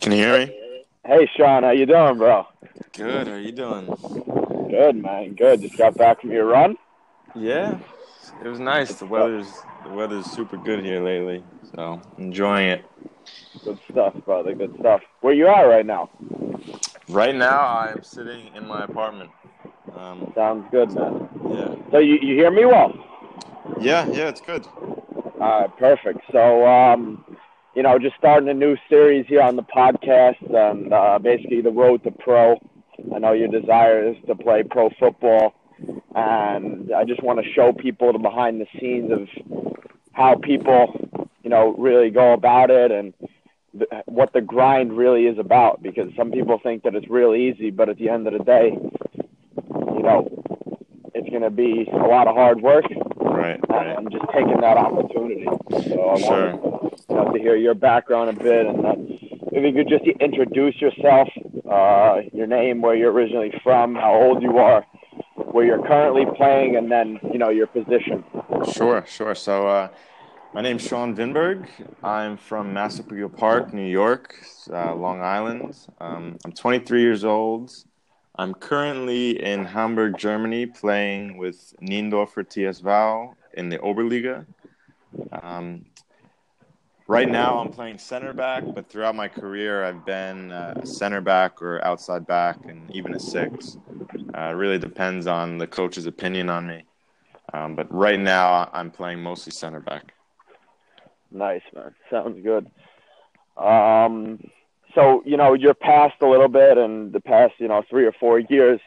Can you hear me? Hey, Sean, how you doing, bro? Good. How you doing? Good, man. Good. Just got back from your run. Yeah, it was nice. The weather's the weather's super good here lately, so enjoying it. Good stuff, brother. Good stuff. Where you at right now? Right now, I'm sitting in my apartment. Um, Sounds good, man. yeah, So you, you hear me well? yeah, yeah. It's good. All right, perfect. So, um, you know, just starting a new series here on the podcast and uh, basically the road to pro. I know your desire is to play pro football, and I just want to show people the behind the scenes of how people, you know, really go about it and th- what the grind really is about. Because some people think that it's real easy, but at the end of the day, you know, it's going to be a lot of hard work Right, right. and just taking that opportunity. So I Sure. know, to hear your background a bit, and uh, if you could just introduce yourself, uh, your name, where you're originally from, how old you are, where you're currently playing, and then you know your position. Sure, sure. So, uh, my name's Sean Vinberg. I'm from Massapequa Park, New York, uh, Long Island. Um, I'm 23 years old. I'm currently in Hamburg, Germany, playing with Niendorfer TSV in the Oberliga. Um, right now, I'm playing center back, but throughout my career, I've been uh, a center back or outside back, and even a six. Uh, it really depends on the coach's opinion on me. Um, but right now, I'm playing mostly center back. Nice, man. Sounds good. Um, so you know you're past a little bit, and the past you know three or four years.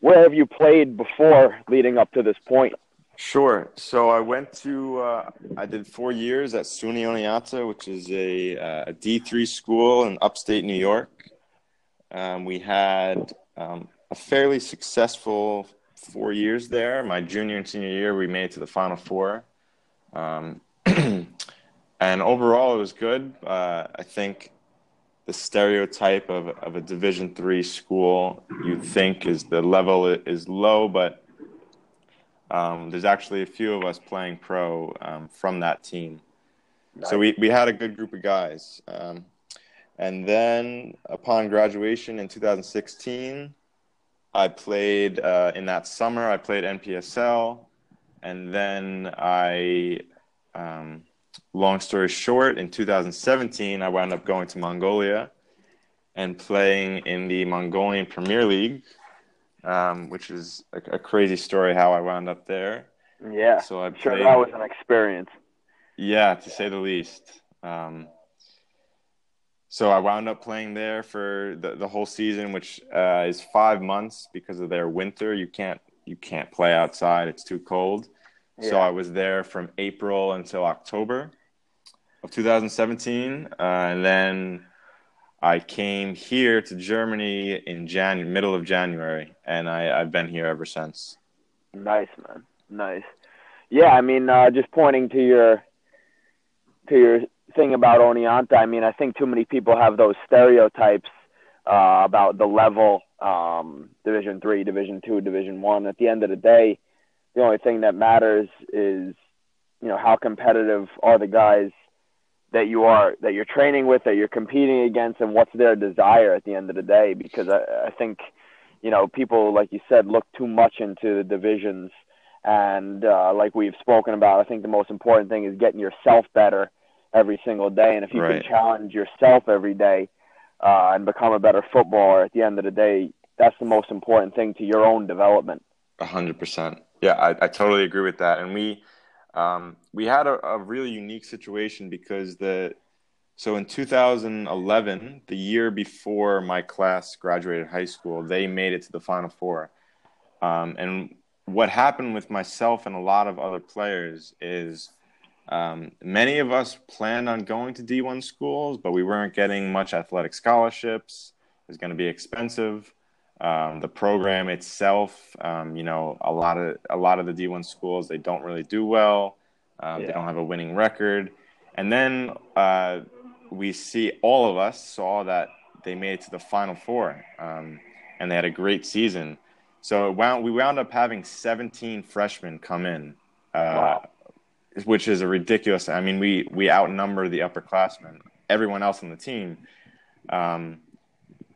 Where have you played before leading up to this point? Sure. So I went to, uh, I did four years at SUNY Oneonta, which is a, uh, a D3 school in upstate New York. Um, we had um, a fairly successful four years there. My junior and senior year, we made it to the Final Four. Um, and overall, it was good. Uh, I think the stereotype of, of a Division three school you think is the level is low, but um, there's actually a few of us playing pro um, from that team. So we, we had a good group of guys. Um, and then upon graduation in 2016, I played uh, in that summer, I played NPSL. And then I, um, long story short, in 2017, I wound up going to Mongolia and playing in the Mongolian Premier League, um, which is a, a crazy story how I wound up there. Yeah, So I I'm sure played, that was an experience. yeah, to say the least. Um, so I wound up playing there for the, the whole season, which uh, is five months because of their winter. You can't you can't play outside; it's too cold. So I was there from April until October of 2017, uh, and then I came here to Germany in Jan middle of January, and I, I've been here ever since. Nice, man. Nice. Yeah, I mean, uh, just pointing to your to your thing about Oneonta. I mean, I think too many people have those stereotypes uh, about the level, um, Division three, Division two, Division one. At the end of the day, the only thing that matters is, you know, how competitive are the guys that you are that you're training with, that you're competing against, and what's their desire at the end of the day. Because I, I think, you know, people like you said look too much into the divisions and uh, like we've spoken about, I think the most important thing is getting yourself better every single day. And if you Right. can challenge yourself every day uh, and become a better footballer, at the end of the day, that's the most important thing to your own development. A hundred percent. Yeah, I, I totally agree with that. And we um, we had a, a really unique situation because the so in 2011, the year before my class graduated high school, they made it to the Final Four. Um, and what happened with myself and a lot of other players is um, many of us planned on going to D1 schools, but we weren't getting much athletic scholarships. It was going to be expensive. Um, the program itself, um, you know, a lot of a lot of the D1 schools they don't really do well. Um, They don't have a winning record. And then uh, we see all of us saw that they made it to the Final Four, um, and they had a great season. So it wound, we wound up having 17 freshmen come in, uh, Wow. which is a ridiculous. I mean, we we outnumber the upperclassmen, everyone else on the team. Um,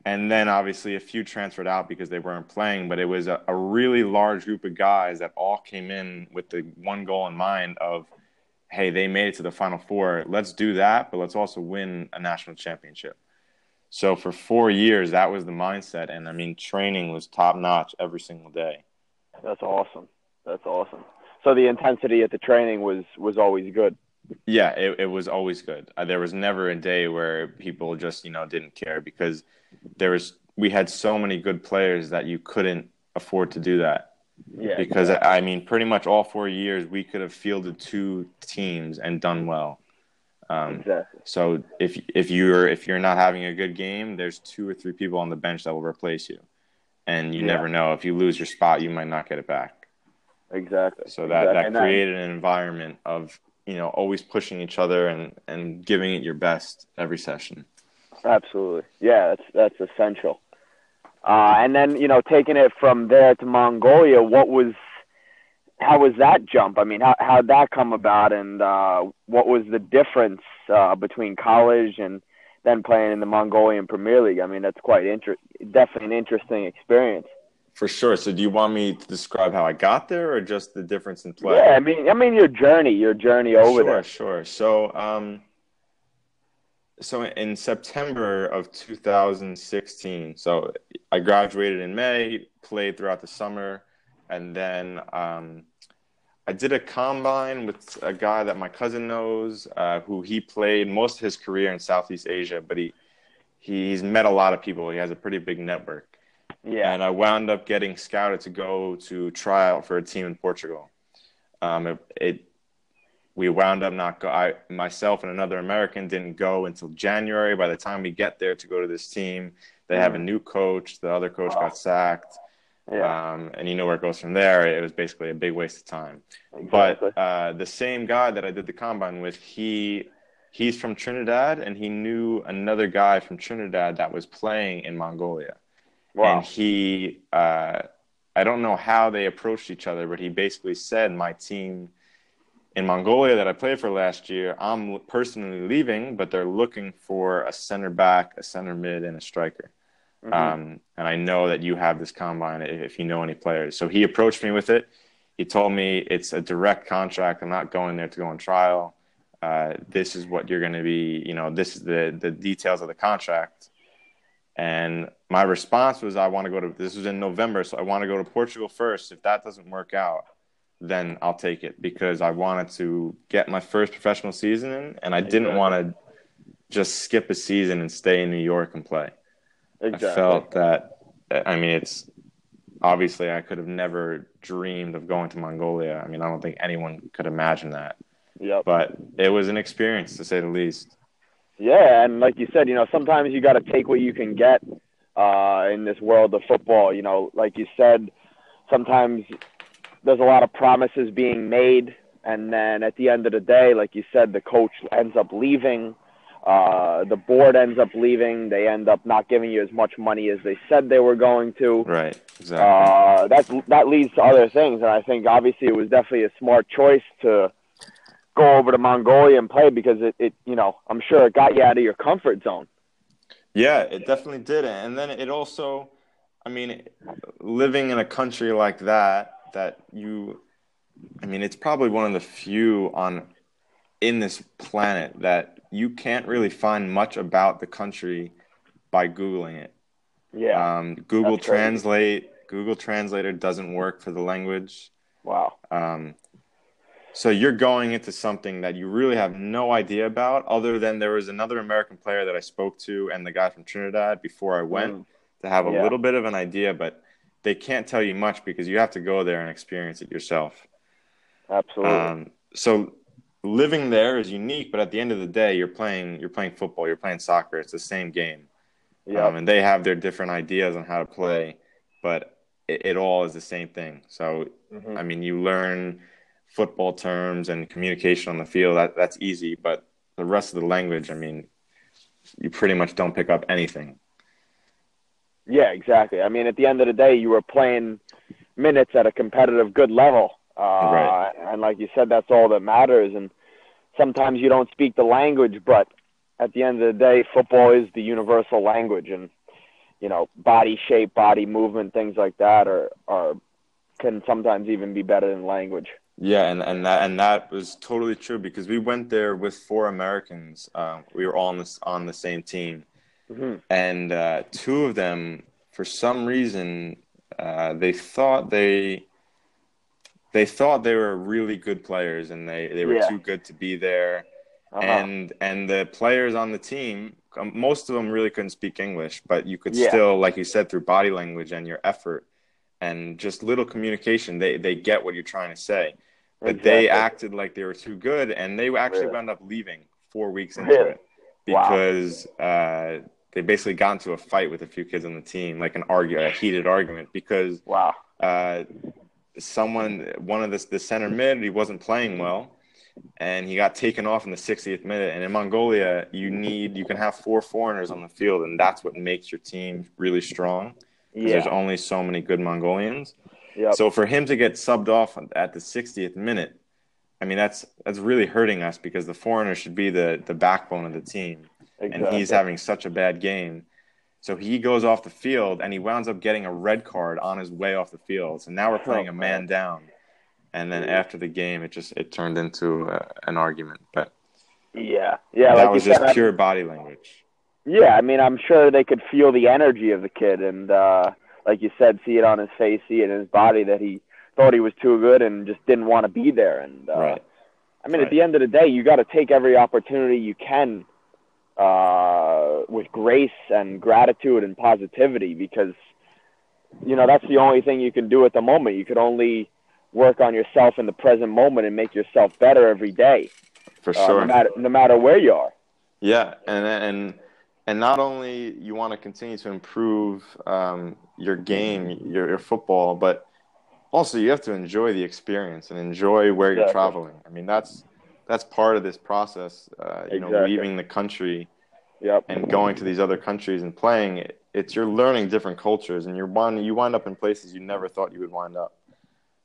and then obviously a few transferred out because they weren't playing, but it was a, a really large group of guys that all came in with the one goal in mind of, hey, they made it to the Final Four. Let's do that, but let's also win a national championship. So for four years, that was the mindset, and I mean, training was top notch every single day. That's awesome. That's awesome. So the intensity at the training was was always good. Yeah, it, it was always good. Uh, there was never a day where people just you know didn't care because there was we had so many good players that you couldn't afford to do that. Yeah. Because exactly. I mean, pretty much all four years we could have fielded two teams and done well. Um, exactly. So if if you're if you're not having a good game, there's two or three people on the bench that will replace you, and you yeah. never know if you lose your spot, you might not get it back. Exactly. So that exactly. that created an environment of you know always pushing each other and and giving it your best every session. Absolutely. Yeah, that's that's essential. Uh, and then you know, taking it from there to Mongolia, what was how was that jump? I mean, how how'd that come about, and uh, what was the difference uh, between college and then playing in the Mongolian Premier League? I mean, that's quite inter- definitely an interesting experience. For sure. So, do you want me to describe how I got there, or just the difference in play? Yeah, I mean, I mean your journey, your journey over sure, there. Sure, sure. So, um, so in September of 2016, so I graduated in May, played throughout the summer, and then um, I did a combine with a guy that my cousin knows, uh, who he played most of his career in Southeast Asia, but he he's met a lot of people. He has a pretty big network. Yeah. And I wound up getting scouted to go to try out for a team in Portugal. Um, it, it we wound up not go. I myself and another American didn't go until January. By the time we get there to go to this team, they have a mm. new coach. The other coach wow. got sacked. Yeah. Um, and you know where it goes from there. It was basically a big waste of time. Exactly. But uh, the same guy that I did the combine with, he he's from Trinidad, and he knew another guy from Trinidad that was playing in Mongolia. Wow. And he, uh, I don't know how they approached each other, but he basically said, "My team." in Mongolia that I played for last year, I'm personally leaving, but they're looking for a center back, a center mid, and a striker. Mm-hmm. Um, and I know that you have this combine if you know any players. So he approached me with it. He told me it's a direct contract. I'm not going there to go on trial. Uh, this is what you're going to be. You know, this is the the details of the contract. And my response was, I want to go to. This was in November, so I want to go to Portugal first. If that doesn't work out, then I'll take it because I wanted to get my first professional season in, and I didn't want to just skip a season and stay in New York and play. Exactly. I felt that. I mean, it's obviously I could have never dreamed of going to Mongolia. I mean, I don't think anyone could imagine that. Yep. But it was an experience to say the least. Yeah, and like you said, you know, sometimes you got to take what you can get uh, in this world of football. You know, like you said, sometimes there's a lot of promises being made, and then at the end of the day, like you said, the coach ends up leaving. Uh, the board ends up leaving. They end up not giving you as much money as they said they were going to. Right. Exactly. Uh, that that leads to other things, and I think obviously it was definitely a smart choice to go over to Mongolia and play because it, it you know I'm sure it got you out of your comfort zone. Yeah, it definitely did, and then it also, I mean, living in a country like that that you I mean it's probably one of the few on in this planet that you can't really find much about the country by googling it. Yeah. Um, Google Translate Google Translator doesn't work for the language. Wow. Um, so you're going into something that you really have no idea about, other than there was another American player that I spoke to and the guy from Trinidad before I went mm. to have a yeah. little bit of an idea, but they can't tell you much because you have to go there and experience it yourself. Absolutely. Um, so living there is unique, but at the end of the day, you're playing you're playing football, you're playing soccer. It's the same game. Yeah. Um, and they have their different ideas on how to play, but it, it all is the same thing. So mm-hmm. I mean, you learn football terms and communication on the field. That that's easy, but the rest of the language, I mean, you pretty much don't pick up anything. Yeah, exactly. I mean, at the end of the day, you were playing minutes at a competitive, good level. Uh, right. And like you said, that's all that matters. And sometimes you don't speak the language, but at the end of the day, football is the universal language, and you know, body shape, body movement, things like that are are can sometimes even be better than language. Yeah, and, and that and that was totally true because we went there with four Americans. Uh, we were all on this on the same team, mm-hmm. and uh, two of them, for some reason, uh, they thought they they thought they were really good players, and they, they were yeah. too good to be there. Uh-huh. And and the players on the team, um, most of them really couldn't speak English, but you could yeah. still, like you said, through body language and your effort and just little communication, they they get what you're trying to say. But exactly. they acted like they were too good, and they actually really? wound up leaving four weeks into really? it because wow. uh, they basically got into a fight with a few kids on the team, like an argue, a heated argument, because wow, uh, someone, one of the the center mid, he wasn't playing well, and he got taken off in the 60th minute. And in Mongolia, you need you can have four foreigners on the field, and that's what makes your team really strong. Yeah. There's only so many good Mongolians. Yep. So for him to get subbed off at the 60th minute, I mean that's that's really hurting us because the foreigner should be the the backbone of the team, exactly. and he's having such a bad game. So he goes off the field and he winds up getting a red card on his way off the field. So now we're playing oh, a man down. And then after the game, it just it turned into uh, an argument. But yeah, yeah, that like was just said, pure body language. Yeah, I mean, I'm sure they could feel the energy of the kid, and uh, like you said, see it on his face, see it in his body that he thought he was too good and just didn't want to be there. And uh, right. I mean, right. at the end of the day, you got to take every opportunity you can uh, with grace and gratitude and positivity because you know that's the only thing you can do at the moment. You could only work on yourself in the present moment and make yourself better every day. For sure. Uh, no matter no matter where you are. Yeah, and and and not only you want to continue to improve um, your game, your, your, football, but also you have to enjoy the experience and enjoy where exactly. you're traveling. I mean, that's that's part of this process. Uh, you exactly. know, leaving the country yep. and going to these other countries and playing. It's you're learning different cultures, and you're one you wind up in places you never thought you would wind up.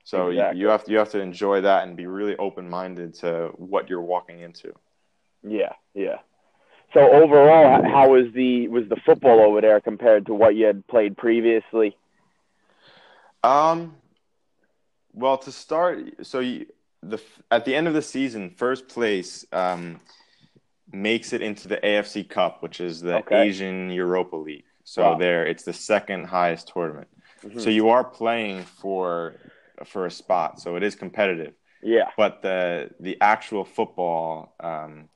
So exactly. you, you have to you have to enjoy that and be really open minded to what you're walking into. Yeah, yeah. So overall, how was the was the football over there compared to what you had played previously? Um, well, to start, so you, the at the end of the season, first place um, makes it into the AFC Cup, which is the okay. Asian Europa League. So wow. there, it's the second highest tournament. Mm-hmm. So you are playing for for a spot, so it is competitive. Yeah. But the the actual football. Um,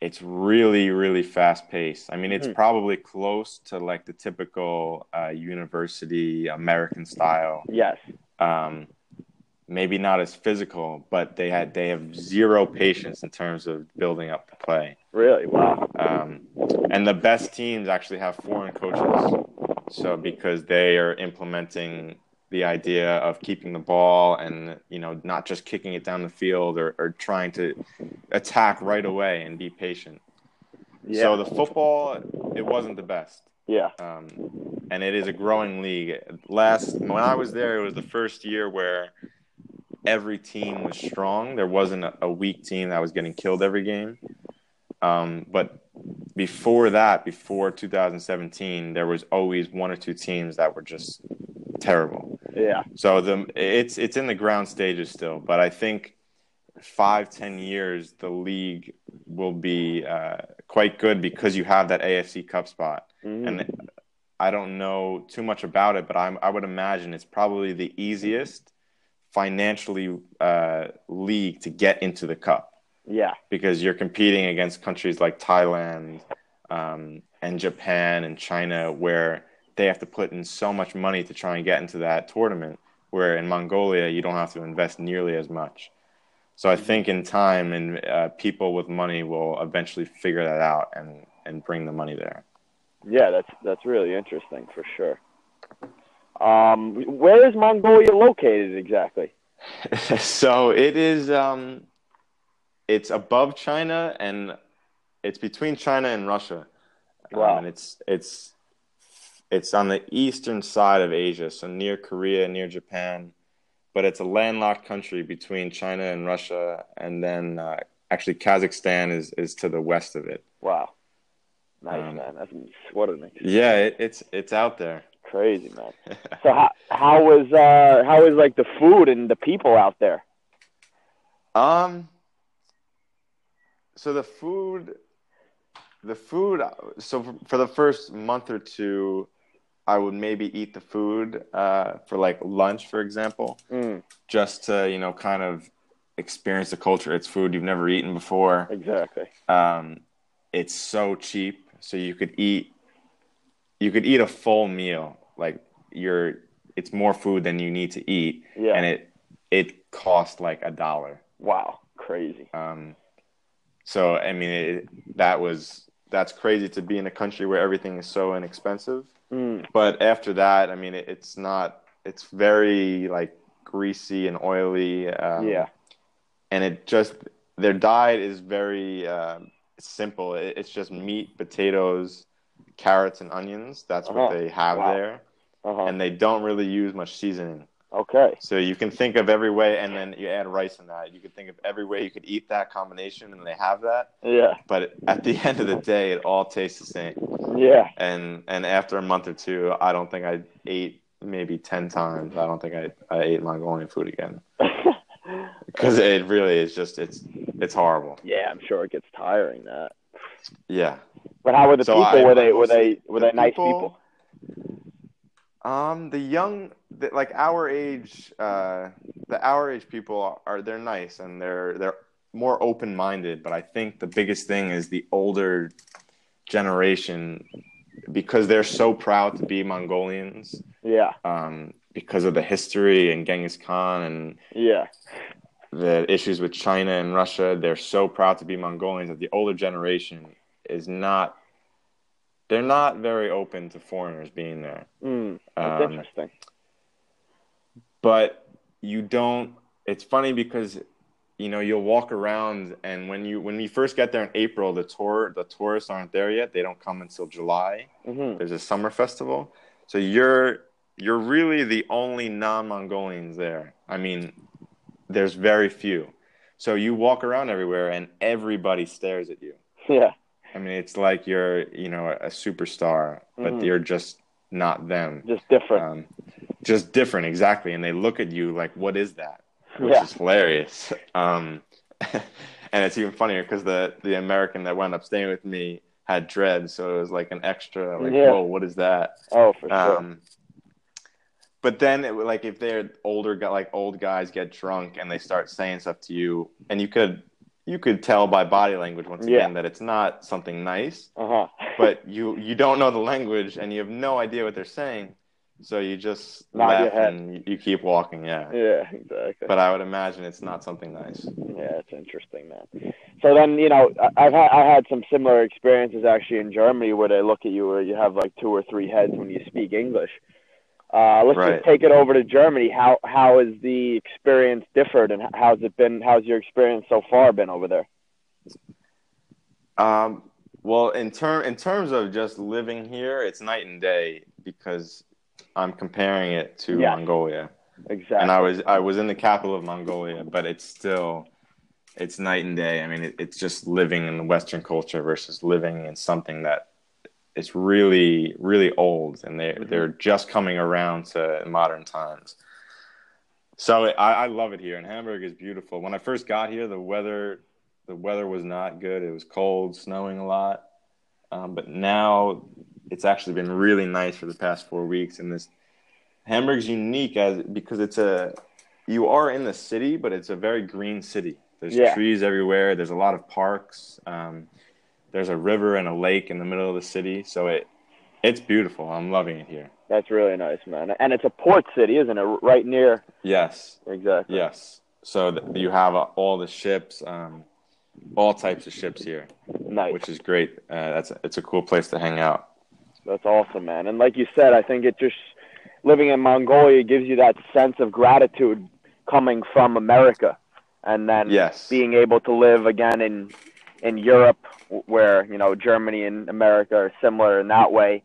it's really really fast paced. I mean it's mm-hmm. probably close to like the typical uh, university american style. Yes. Um, maybe not as physical but they had they have zero patience in terms of building up the play. Really? Wow. Um, and the best teams actually have foreign coaches. So because they are implementing the idea of keeping the ball and you know not just kicking it down the field or, or trying to attack right away and be patient. Yeah. So the football it wasn't the best. Yeah. Um, and it is a growing league. Last when I was there, it was the first year where every team was strong. There wasn't a, a weak team that was getting killed every game. Um, but before that, before 2017, there was always one or two teams that were just terrible. Yeah. So the it's it's in the ground stages still, but I think five ten years the league will be uh, quite good because you have that AFC Cup spot, mm-hmm. and I don't know too much about it, but I'm I would imagine it's probably the easiest financially uh, league to get into the cup. Yeah. Because you're competing against countries like Thailand um, and Japan and China, where they have to put in so much money to try and get into that tournament. Where in Mongolia, you don't have to invest nearly as much. So I think in time, and uh, people with money will eventually figure that out and and bring the money there. Yeah, that's that's really interesting for sure. Um, where is Mongolia located exactly? so it is. Um, it's above China and it's between China and Russia. Wow. Um, and it's it's it's on the eastern side of Asia, so near Korea, near Japan, but it's a landlocked country between China and Russia, and then uh, actually Kazakhstan is is to the west of it. Wow. Nice Um, man. That's what an ex- Yeah, it, it's it's out there. crazy man. So how how was uh how was like the food and the people out there? Um. So the food, the food. So for, for the first month or two, I would maybe eat the food uh, for like lunch, for example, Mm, just to you know kind of experience the culture. It's food you've never eaten before. exactly. Um, it's so cheap, so you could eat. You could eat a full meal. Like you're, it's more food than you need to eat, Yeah. and it it cost like a dollar. wow. Crazy. Um, so I mean, it, that was that's crazy to be in a country where everything is so inexpensive. Mm, But after that, I mean, it, it's not. It's very like greasy and oily. Um, yeah. and it just their diet is very um simple. It, it's just meat, potatoes, carrots, and onions. That's what Uh-huh. they have Wow. there, Uh-huh. and they don't really use much seasoning. Okay. So you can think of every way, and then you add rice in that. You can think of every way you could eat that combination, and they have that. Yeah. But at the end of the day, it all tastes the same. Yeah. And and after a month or two, I don't think I ate maybe ten times. I don't think I, I ate Mongolian food again because it really is just it's it's horrible. yeah, I'm sure it gets tiring that. Yeah. But how were the So people? I- were they were they were the they nice people- people? Um, the young, the, like our age, uh, the our age people are they're nice and they're they're more open minded. But I think the biggest thing is the older generation because they're so proud to be Mongolians. Yeah. Um, because of the history and Genghis Khan and Yeah. the issues with China and Russia, they're so proud to be Mongolians that the older generation is not. They're not very open to foreigners being there. Mm, that's Um, interesting. but you don't it's funny because you know you'll walk around and when you when you first get there in april the tour the tourists aren't there yet. They don't come until july. Hmm there's a summer festival. So you're you're really the only non-mongolians there. I mean there's very few. So you walk around everywhere and everybody stares at you. Yeah. I mean it's like you're you know a superstar but Mhm. you're just not them Just different. um, just different exactly and they look at you like what is that which yeah. is hilarious um, and it's even funnier because the the american that wound up staying with me had dread, so it was like an extra like Yeah. whoa what is that Oh, for sure. um, but then it, like if they're older like old guys get drunk and they start saying stuff to you and you could you could tell by body language once Yeah. again that it's not something nice Uh huh. but you you don't know the language and you have no idea what they're saying so you just Nod your laugh head. and you, keep walking yeah yeah. Exactly. but i would imagine it's not something nice Yeah, it's interesting, man. So then, you know, I've had I had some similar experiences actually in Germany where they look at you where you have like two or three heads when you speak English. Uh, let's Right. just take it over to Germany. How how has the experience differed, and how's it been? How's your experience so far been over there? um, well in term in terms of just living here it's night and day because i'm comparing it to Yeah. mongolia Exactly. and i was i was in the capital of mongolia but it's still it's night and day i mean it, it's just living in the western culture versus living in something that is really really old and they Mhm. they're just coming around to modern times. So I, I love it here and hamburg is beautiful. When i first got here the weather the weather was not good. It was cold snowing a lot. Um, but now it's actually been really nice for the past four weeks and this hamburg's unique as because it's a you are in the city but it's a very green city. There's Yeah. trees everywhere. There's a lot of parks. Um, there's a river and a lake in the middle of the city so it it's beautiful i'm loving it here That's really nice, man. And it's a port city, isn't it? Right near. yes Exactly. yes so th- you have uh, all the ships um, all types of ships here Nice. which is great uh, that's it's a cool place to hang out That's awesome, man. And like you said, I think it just living in Mongolia gives you that sense of gratitude coming from America, and then yes being able to live again in in Europe, where you know Germany and America are similar in that way.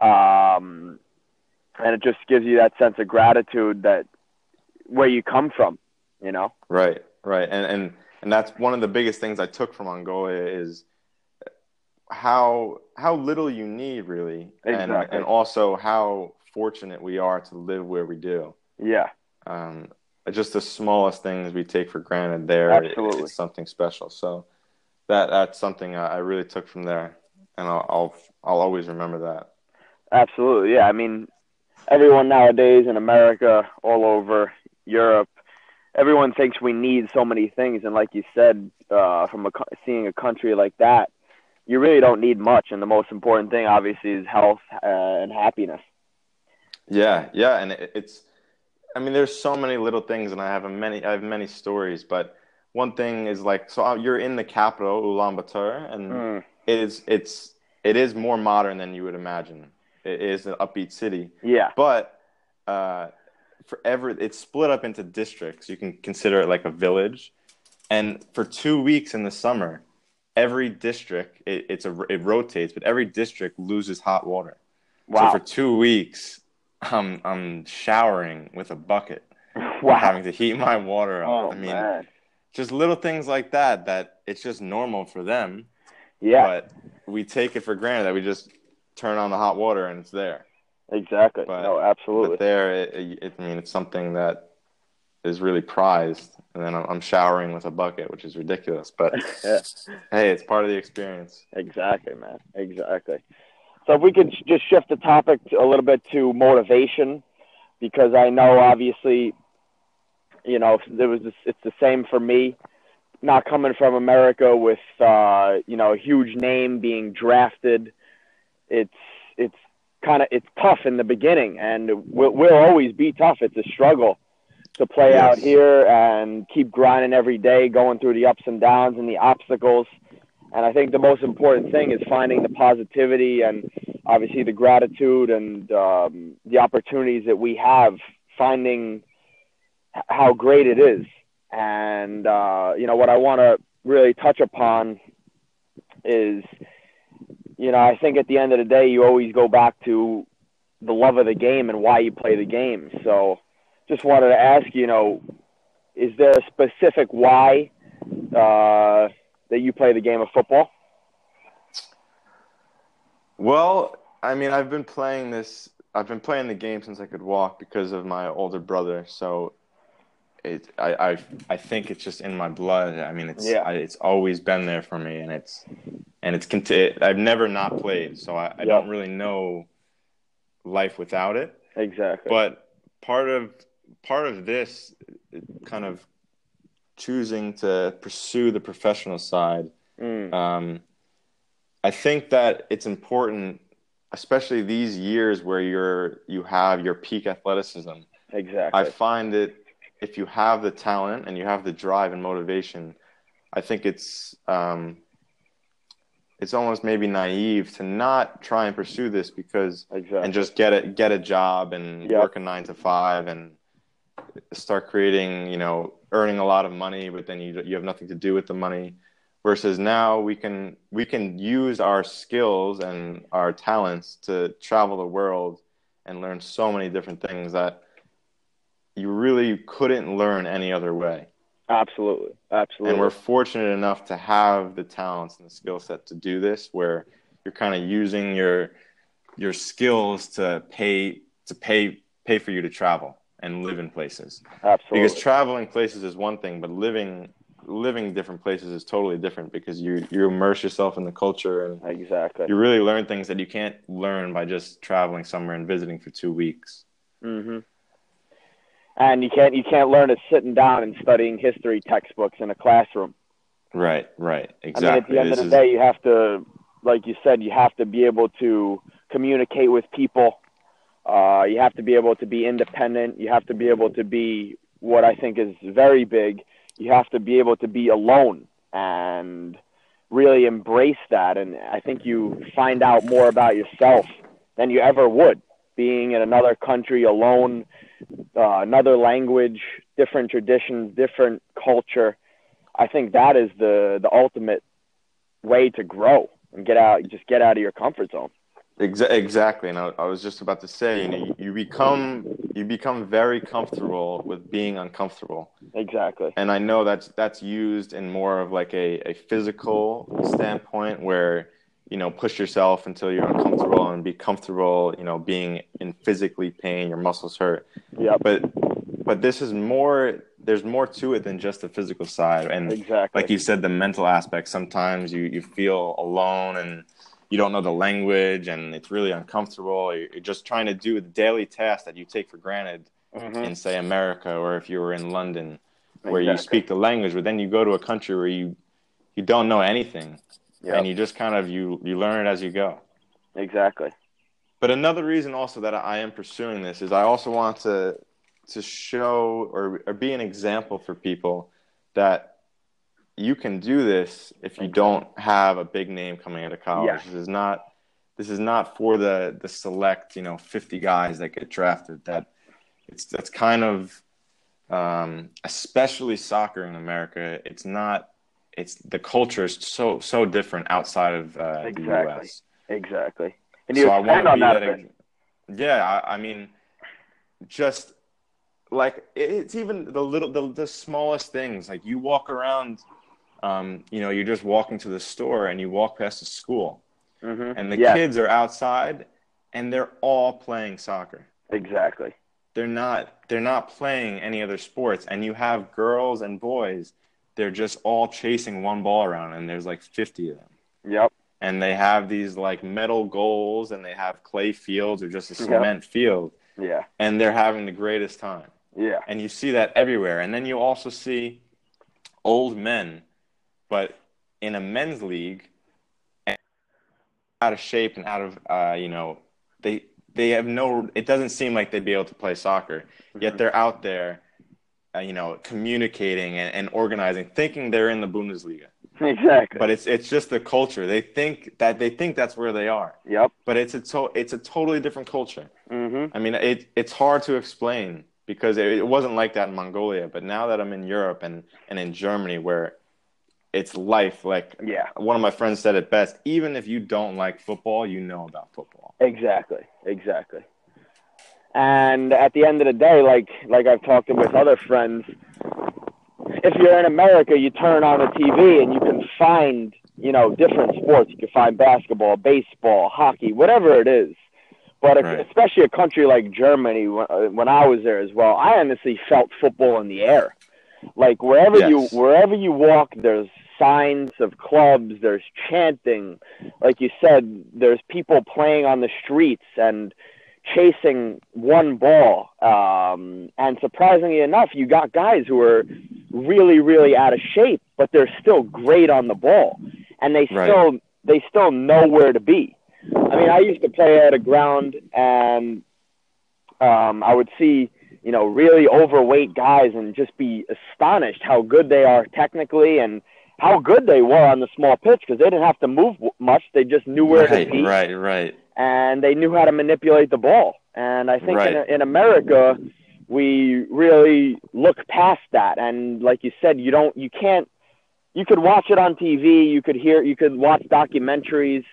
Um, and it just gives you that sense of gratitude that where you come from, you know. Right, right, and and and that's one of the biggest things I took from Mongolia is how how little you need really, and Exactly. and also how fortunate we are to live where we do. Yeah, Um, just the smallest things we take for granted there, it- it's something special. So that that's something I really took from there, and I'll I'll, I'll always remember that. absolutely. Yeah, I mean, everyone nowadays in America, all over Europe, everyone thinks we need so many things, and like you said, uh, from a, seeing a country like that, you really don't need much, and the most important thing, obviously, is health uh, and happiness. Yeah, yeah, and it, it's. I mean, there's so many little things, and I have a many. I have many stories, but one thing is like, so uh, you're in the capital, Ulaanbaatar, and Mm, it is it's it is more modern than you would imagine. It is an upbeat city, yeah, but uh, for every it's split up into districts. You can consider it like a village, and for two weeks in the summer, every district it, it's a it rotates, but every district loses hot water. wow, So for two weeks, I'm I'm showering with a bucket, wow. having to heat my water up. Oh I mean, man, just little things like that that it's just normal for them, yeah, but we take it for granted that we just turn on the hot water and it's there. exactly. but- no, absolutely. But there, it, it, I mean, it's something that is really prized. And then I'm, I'm showering with a bucket, which is ridiculous. But yeah. hey, it's part of the experience. Exactly, man. Exactly. So if we could just shift the topic to- a little bit to motivation, because I know obviously, you know, there was this, it's the same for me, not coming from America with uh, you know a huge name being drafted. It's it's kind of it's tough in the beginning, and we'll, we'll always be tough. It's a struggle to play Yes. out here and keep grinding every day, going through the ups and downs and the obstacles. And I think the most important thing is finding the positivity and obviously the gratitude and um, the opportunities that we have, finding how great it is. And, uh, you know, what I want to really touch upon is, you know, I think at the end of the day, you always go back to the love of the game and why you play the game. So just wanted to ask, you know, is there a specific why uh, that you play the game of football? Well, I mean, I've been playing this. I've been playing the game since I could walk because of my older brother. So, it, I, I, I think it's just in my blood. I mean, it's, Yeah. I, it's always been there for me, and it's, and it's. conti- I've never not played, so I, I Yeah. don't really know life without it. Exactly. But part of part of this kind of choosing to pursue the professional side Mm, um, I think that it's important, especially these years where you're you have your peak athleticism. exactly. I find that if you have the talent and you have the drive and motivation, I think it's um, it's almost maybe naive to not try and pursue this because exactly. and just get it get a job and Yep. work a nine to five and start creating you know earning a lot of money but then you you have nothing to do with the money versus now we can we can use our skills and our talents to travel the world and learn so many different things that you really couldn't learn any other way absolutely. Absolutely. and we're fortunate enough to have the talents and the skill set to do this where you're kind of using your your skills to pay to pay pay for you to travel and live in places absolutely. because traveling places is one thing but living living different places is totally different because you you immerse yourself in the culture and exactly. you really learn things that you can't learn by just traveling somewhere and visiting for two weeks hmm And you can't you can't learn it sitting down and studying history textbooks in a classroom. right right I exactly mean, at the end This of the is- day, you have to, like you said, you have to be able to communicate with people. Uh, you have to be able to be independent. You have to be able to be what I think is very big. You have to be able to be alone and really embrace that. And I think you find out more about yourself than you ever would being in another country alone, uh, another language, different traditions, different culture. I think that is the the ultimate way to grow and get out just get out of your comfort zone. Exactly, and I, I was just about to say, you know, you, you become you become very comfortable with being uncomfortable, Exactly. and I know that's that's used in more of like a, a physical standpoint where you know, push yourself until you're uncomfortable and be comfortable, you know, being in physically pain, your muscles hurt. Yeah. But but this is more there's more to it than just the physical side. And Exactly. like you said, the mental aspect, sometimes you, you feel alone and you don't know the language and it's really uncomfortable. You're just trying to do the daily task that you take for granted Mhm. in say America or if you were in London where you speak the language, but then you go to a country where you you don't know anything Yeah. and you just kind of you you learn it as you go. Exactly. But another reason also that I am pursuing this is I also want to to show or, or be an example for people that you can do this if you don't have a big name coming out of college. Yeah. This is not this is not for the the select, you know, 50 guys that get drafted. That it's that's kind of um, especially soccer in America. It's not it's the culture is so so different outside of uh, the US Exactly. And you so I want to be that. that. yeah, I, I mean, just like it's even the little, the, the smallest things. Like you walk around, um, you know, you're just walking to the store and you walk past the school, Mhm. and the yeah. kids are outside, and they're all playing soccer. Exactly. They're not. They're not playing any other sports, and you have girls and boys. They're just all chasing one ball around, and there's like 50 of them Yep. and they have these like metal goals and they have clay fields or just a cement field Yeah. and they're having the greatest time Yeah. and you see that everywhere and then you also see old men but in a men's league out of shape and out of uh, you know they they have no it doesn't seem like they'd be able to play soccer yet Mhm. they're out there you know communicating and, and organizing thinking they're in the bundesliga Exactly. but it's it's just the culture. They think that they think that's where they are, yep. but it's a to, it's a totally different culture. Mm-hmm. I mean, it it's hard to explain because it, it wasn't like that in Mongolia. But now that I'm in Europe and and in Germany, where it's life, like Yeah. one of my friends said it best: even if you don't like football, you know about football. Exactly. Exactly. And at the end of the day, like like I've talked with other friends, if you're in America, you turn on the TV and you can find, you know, different sports. You can find basketball, baseball, hockey, whatever it is. But if, Right. especially a country like Germany, when, uh, when I was there as well, I honestly felt football in the air. Like wherever Yes. you wherever you walk, there's signs of clubs, there's chanting. Like you said, there's people playing on the streets and chasing one ball. Um, and surprisingly enough, you got guys who are really, really out of shape, but they're still great on the ball, and they Right. still they still know where to be. I mean, I used to play at a ground, and um, I would see you know really overweight guys and just be astonished how good they are technically and how good they were on the small pitch because they didn't have to move much. They just knew where right, to be right, right. And they knew how to manipulate the ball. And I think Right. in, in America, we really look past that. And like you said, you don't, you can't, you could watch it on TV, you could hear, you could watch documentaries,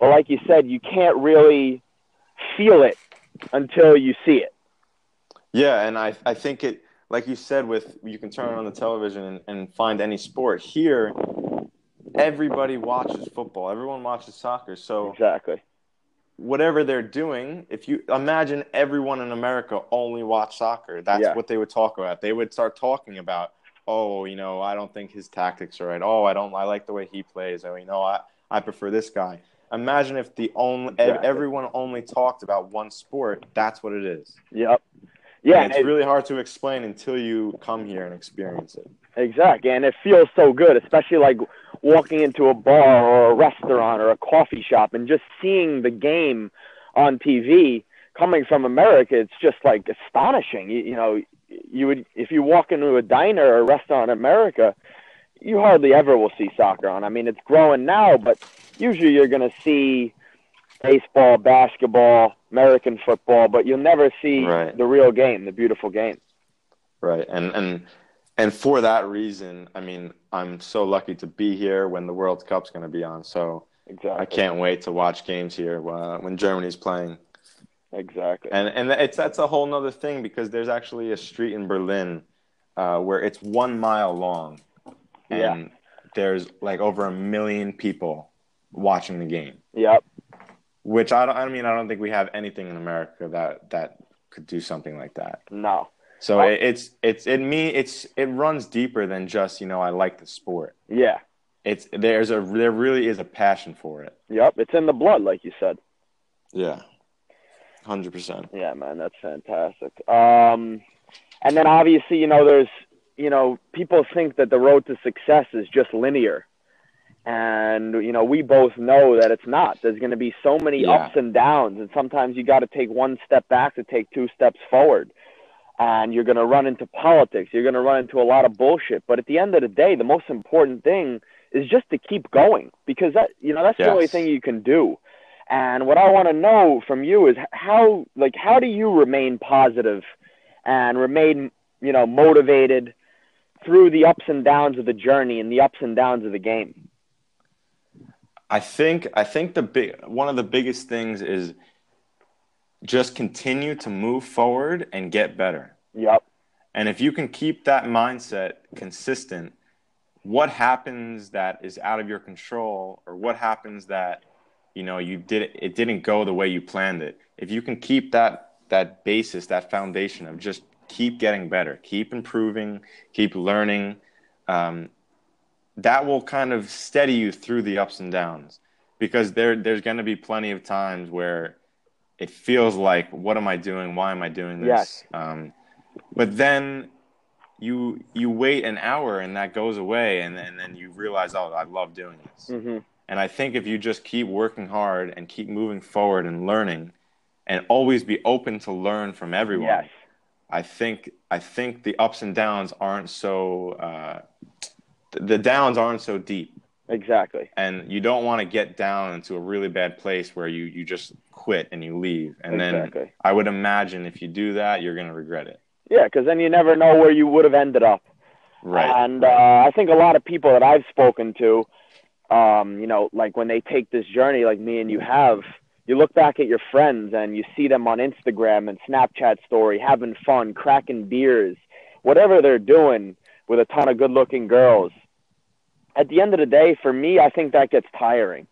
but like you said, you can't really feel it until you see it. Yeah, and I I think it like you said with you can turn on the television and, and find any sport. Here everybody watches football. Everyone watches soccer. So Exactly. Whatever they're doing, if you imagine everyone in America only watch soccer, that's Yeah. what they would talk about. They would start talking about, oh, you know, I don't think his tactics are right. Oh, I don't I like the way he plays. Oh, you know, I, I prefer this guy. Imagine if the only Exactly. everyone only talked about one sport. That's what it is. Yep. Yeah, And it's it- really hard to explain until you come here and experience it. Exactly, and it feels so good, especially like walking into a bar or a restaurant or a coffee shop and just seeing the game on TV. Coming from America, it's just like astonishing. You, you know, you would if you walk into a diner or a restaurant in America, you hardly ever will see soccer on. I mean, it's growing now, but usually you're going to see baseball, basketball, American football, but you'll never see Right. the real game, the beautiful game. Right. And and and for that reason, I mean, I'm so lucky to be here when the World Cup's going to be on. So Exactly. I can't wait to watch games here uh, when Germany's playing. Exactly. And and it's that's a whole nother thing because there's actually a street in Berlin uh, where it's one mile long, and Yeah. there's like over a million people watching the game. Yep. Which I don't. I mean, I don't think we have anything in America that that could do something like that. No. So it, it's it's it me it's it runs deeper than just you know I like the sport. Yeah. It's there's a there really is a passion for it. Yep. It's in the blood, like you said. Yeah. Hundred percent. Yeah, man, that's fantastic. Um, and then obviously, you know, there's, you know, people think that the road to success is just linear, and you know, we both know that it's not. There's going to be so many Yeah. ups and downs, and sometimes you got to take one step back to take two steps forward. And you're going to run into politics. You're going to run into a lot of bullshit. But at the end of the day, the most important thing is just to keep going because that, you know, that's the only thing you can do. And what I want to know from you is how, like, how do you remain positive and remain, you know, motivated through the ups and downs of the journey and the ups and downs of the game? I think I think the big one of the biggest things is just continue to move forward and get better. Yep. And if you can keep that mindset consistent, what happens that is out of your control or what happens that you know you did it didn't go the way you planned it. If you can keep that that basis, that foundation of just keep getting better, keep improving, keep learning, um, that will kind of steady you through the ups and downs because there there's going to be plenty of times where it feels like what am I doing? Why am I doing this? Yes. Um, but then you you wait an hour and that goes away and, and then you realize oh I love doing this. hmm And I think if you just keep working hard and keep moving forward and learning and always be open to learn from everyone. Yes. I think I think the ups and downs aren't so uh, the downs aren't so deep, Exactly. and you don't want to get down into a really bad place where you you just quit and you leave, and Exactly. then I would imagine if you do that, you're gonna regret it. Yeah, because then you never know where you would have ended up. Right. And uh, I think a lot of people that I've spoken to, um, you know, like when they take this journey, like me and you have, you look back at your friends and you see them on Instagram and Snapchat story, having fun, cracking beers, whatever they're doing with a ton of good-looking girls. At the end of the day, for me, I think that gets tiring.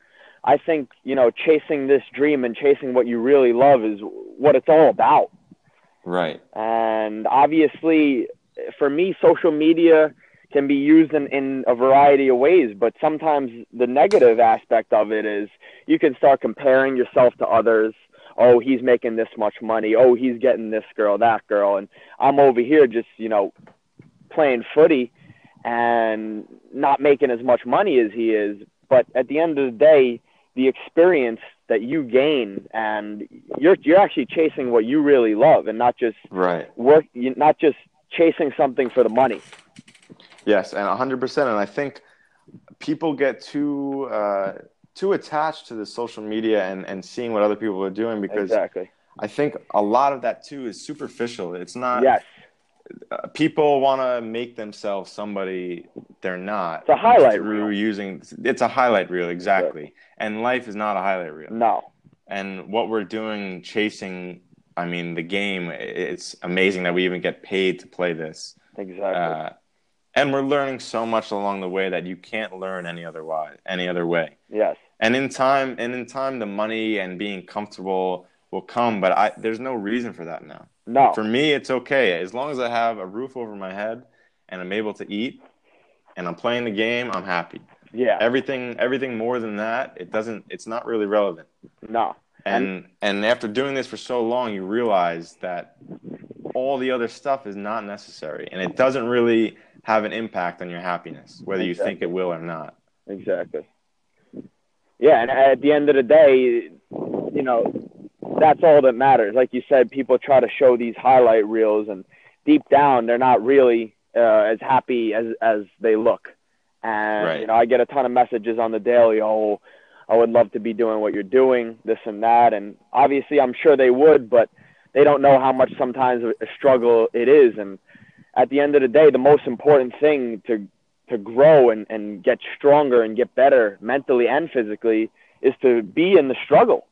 I think you know, chasing this dream and chasing what you really love is what it's all about. right. And obviously, for me, social media can be used in, in a variety of ways, but sometimes the negative aspect of it is you can start comparing yourself to others. Oh, he's making this much money. Oh, he's getting this girl, that girl. And I'm over here just, you know, playing footy and not making as much money as he is. But at the end of the day, the experience that you gain and you're you're actually chasing what you really love and not just Right. work not just chasing something for the money Yes, and 100%. And I think people get too uh, too attached to the social media and, and seeing what other people are doing because exactly I think a lot of that too is superficial. It's not. yes people want to make themselves somebody they're not. It's a highlight through reel. using. It's a highlight reel, exactly. And life is not a highlight reel. no And what we're doing, chasing. I mean, the game. It's amazing that we even get paid to play this. exactly Uh, and we're learning so much along the way that you can't learn any other way. Any other way. yes And in time, and in time, the money and being comfortable will come. But I, there's no reason for that now. No For me, it's okay as long as I have a roof over my head and I'm able to eat and I'm playing the game. I'm happy. yeah Everything, everything more than that, it doesn't. It's not really relevant. no And and after doing this for so long, you realize that all the other stuff is not necessary, and it doesn't really have an impact on your happiness, whether you think it will or not. exactly yeah and at the end of the day you know that's all that matters like you said people try to show these highlight reels and deep down they're not really uh, as happy as as they look and Right. you know i get a ton of messages on the daily oh i would love to be doing what you're doing this and that and obviously i'm sure they would but they don't know how much sometimes a struggle it is and at the end of the day the most important thing to to grow and, and get stronger and get better mentally and physically is to be in the struggle.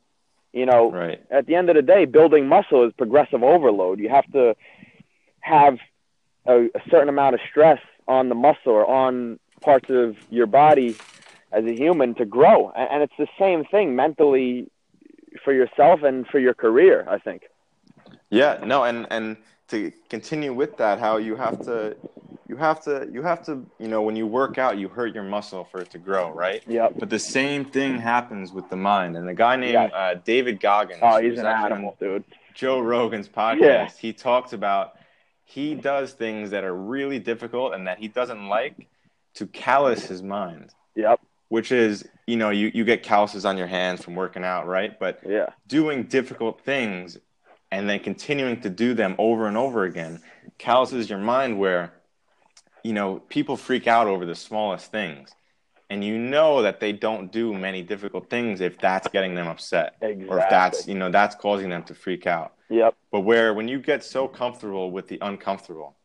You know, Right. at the end of the day, building muscle is progressive overload. You have to have a, a certain amount of stress on the muscle or on parts of your body as a human to grow. And it's the same thing mentally for yourself and for your career, I think. Yeah, no, and and to continue with that, how you have to you have to you have to you know when you work out you hurt your muscle for it to grow right? Yep. But the same thing happens with the mind and the guy named yes. uh, david goggins oh he's an animal dude. Joe rogan's podcast yeah. he talks about he does things that are really difficult and that he doesn't like to callous his mind. Yep. Which is you know you, you get calluses on your hands from working out right? But yeah. doing difficult things and then continuing to do them over and over again calluses your mind where you know, people freak out over the smallest things. And you know that they don't do many difficult things if that's getting them upset. Exactly. Or if that's, you know, that's causing them to freak out. Yep. But where when you get so comfortable with the uncomfortable,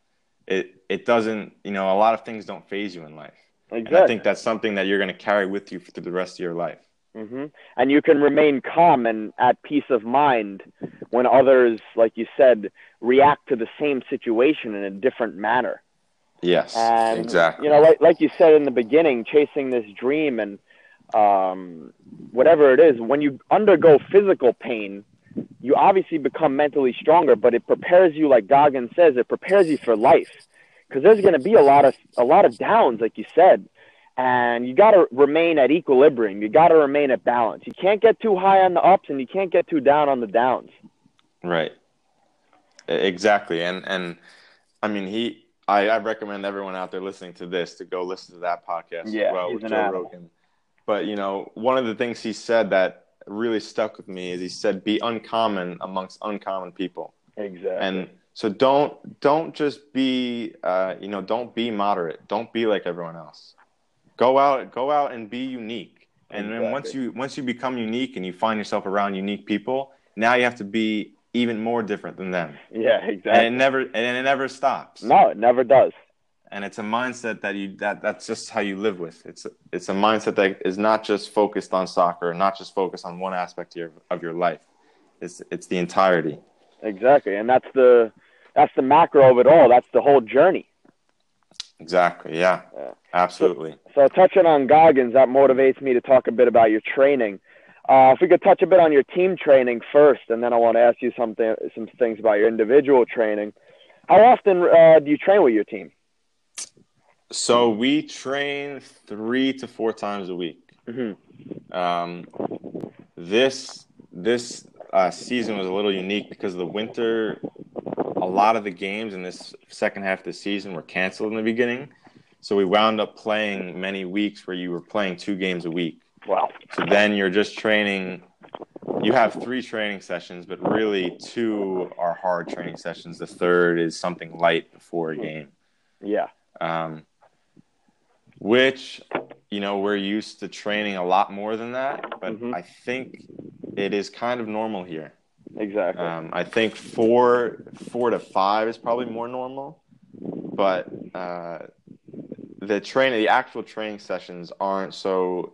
it it doesn't, you know, a lot of things don't faze you in life. Exactly. And I think that's something that you're going to carry with you through the rest of your life. Mm-hmm. And you can remain calm and at peace of mind when others, like you said, react to the same situation in a different manner. Yes, and, exactly. You know, like like you said in the beginning, chasing this dream and um, whatever it is, when you undergo physical pain, you obviously become mentally stronger, but it prepares you, like Goggins says, it prepares you for life. Because there's going to be a lot of a lot of downs, like you said, and you got to remain at equilibrium. You got to remain at balance. You can't get too high on the ups, and you can't get too down on the downs. Right. Exactly, and and I mean he I, I recommend everyone out there listening to this to go listen to that podcast yeah, as well with Joe Rogan. But you know, one of the things he said that really stuck with me is he said, "Be uncommon amongst uncommon people." Exactly. And so don't don't just be uh, you know don't be moderate. Don't be like everyone else. Go out go out and be unique. And exactly. then once you once you become unique and you find yourself around unique people, now you have to be even more different than them. Yeah, exactly. And it never and it never stops. No, it never does. And it's a mindset that you that that's just how you live with. It's it's a mindset that is not just focused on soccer, not just focused on one aspect of your, of your life. It's it's the entirety. Exactly, and that's the that's the macro of it all. That's the whole journey. Exactly. Yeah. yeah. Absolutely. So, so touching on Goggins, that motivates me to talk a bit about your training. Uh, if we could touch a bit on your team training first, and then I want to ask you something, some things about your individual training. How often uh, do you train with your team? So we train three to four times a week. Mm-hmm. Um, this this uh, season was a little unique because of the winter. A lot of the games in this second half of the season were canceled in the beginning, so we wound up playing many weeks where you were playing two games a week. Wow. So then you're just training. You have three training sessions, but really two are hard training sessions. The third is something light before a game. Yeah. Um, which, you know, we're used to training a lot more than that, but mm-hmm. I think it is kind of normal here. Exactly. Um, I think four four to five is probably more normal, but uh, the training, the actual training sessions aren't so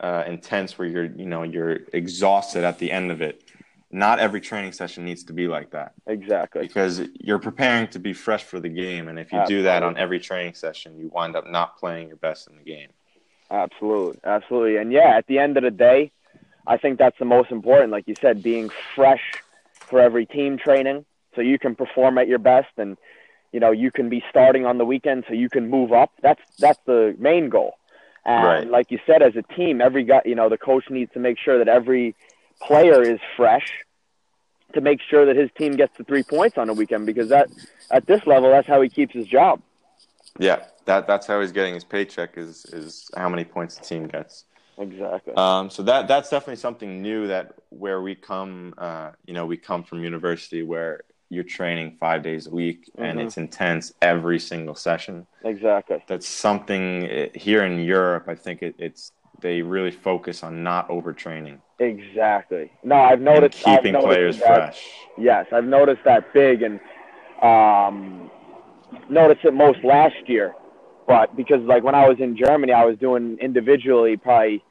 uh, intense where you're you know you're exhausted at the end of it. Not every training session needs to be like that. Exactly. Because you're preparing to be fresh for the game and if you absolutely. do that on every training session you wind up not playing your best in the game. Absolutely. Absolutely. And yeah at the end of the day i think that's the most important. Like you said being fresh for every team training so you can perform at your best and you know you can be starting on the weekend so you can move up. That's that's the main goal and right. like you said, as a team, every guy, you know, the coach needs to make sure that every player is fresh to make sure that his team gets the three points on a weekend because that at this level, that's how he keeps his job. Yeah, that that's how he's getting his paycheck is is how many points the team gets. Exactly. Um, so that that's definitely something new that where we come, uh, you know, we come from university where you're training five days a week mm-hmm. and it's intense every single session. Exactly. That's something eh, here in Europe. I think it, it's they really focus on not overtraining. Exactly. No, I've noticed keeping I've noticed players that, fresh. Yes, I've noticed that big and um, noticed it most last year. But because like when I was in Germany, I was doing individually probably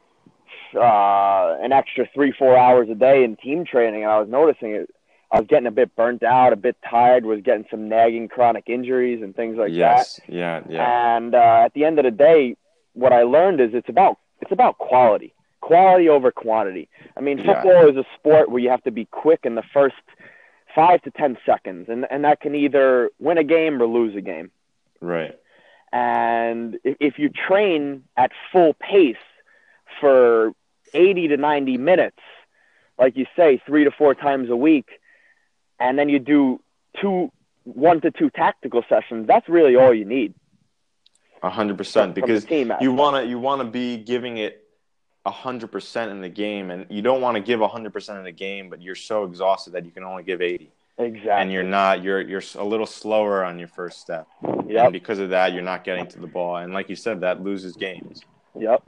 uh, an extra three four hours a day in team training, and I was noticing it I was getting a bit burnt out, a bit tired, was getting some nagging chronic injuries and things like yes, that. yeah, yeah. And uh, at the end of the day, what I learned is it's about it's about quality, quality over quantity. I mean, Yeah. football is a sport where you have to be quick in the first five to ten seconds, and and that can either win a game or lose a game. Right. And if, if you train at full pace for 80 to 90 minutes, like you say, three to four times a week, and then you do two, one to two tactical sessions, that's really all you need. A hundred percent. Because you wanna you wanna be giving it a hundred percent in the game, and you don't want to give a hundred percent in the game, but you're so exhausted that you can only give eighty, Exactly. and you're not. You're you're a little slower on your first step, Yep. and because of that, you're not getting to the ball, and like you said, that loses games. Yep.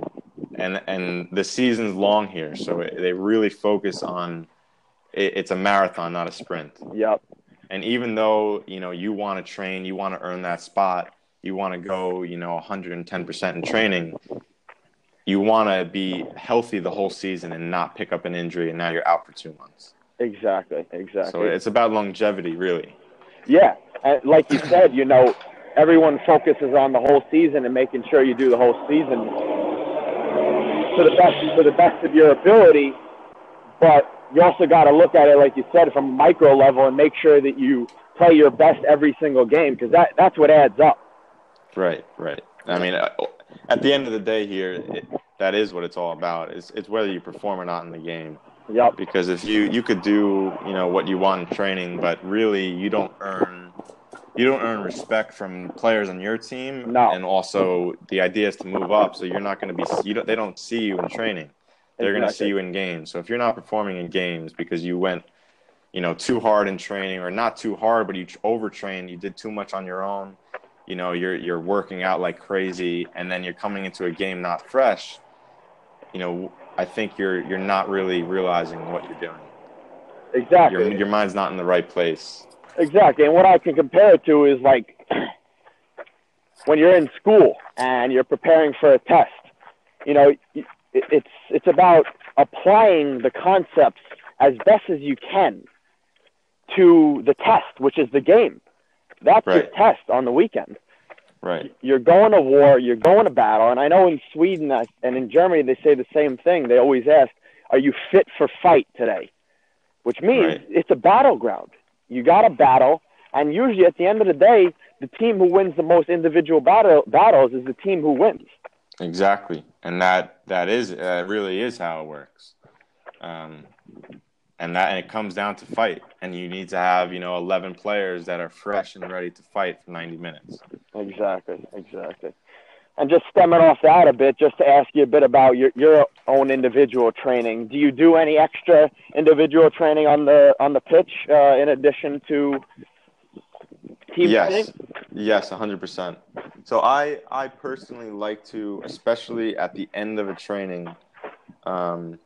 and and the season's long here, so it, they really focus on it, it's a marathon, not a sprint. Yep. And even though you know you want to train, you want to earn that spot, you want to go, you know, 110 percent in training. You want to be healthy the whole season and not pick up an injury, and now you're out for two months. Exactly. Exactly. So it's about longevity, really. Yeah, and like you said, you know, everyone focuses on the whole season and making sure you do the whole season to the best to the best of your ability. But you also got to look at it, like you said, from a micro level and make sure that you play your best every single game because that that's what adds up. Right, right. I mean, uh, at the end of the day, here, it, that is what it's all about. It's it's whether you perform or not in the game. Yep. because if you you could do you know what you want in training but really you don't earn you don't earn respect from players on your team No. and also the idea is to move up so you're not going to be you don't, they don't see you in training they're going to see you in games so if you're not performing in games because you went you know too hard in training or not too hard but you overtrained you did too much on your own you know you're you're working out like crazy and then you're coming into a game not fresh you know I think you're you're not really realizing what you're doing. Exactly. Your your mind's not in the right place. Exactly. And what I can compare it to is like when you're in school and you're preparing for a test. You know, it- it's it's about applying the concepts as best as you can to the test, which is the game. That's your test on the weekend. Right. You're going to war, you're going to battle, and I know in Sweden uh, and in Germany they say the same thing. They always ask, "Are you fit for fight today?" Which means Right. it's a battleground. You got to battle, and usually at the end of the day, the team who wins the most individual battle, battles is the team who wins. Exactly. And that that is uh, really is how it works. Um, and that and it comes down to fight, and you need to have you know 11 players that are fresh and ready to fight for 90 minutes. Exactly, exactly. And just stemming off that a bit, just to ask you a bit about your your own individual training. Do you do any extra individual training on the on the pitch uh, in addition to team yes. Yes, 100%. So I I personally like to, especially at the end of a training, um,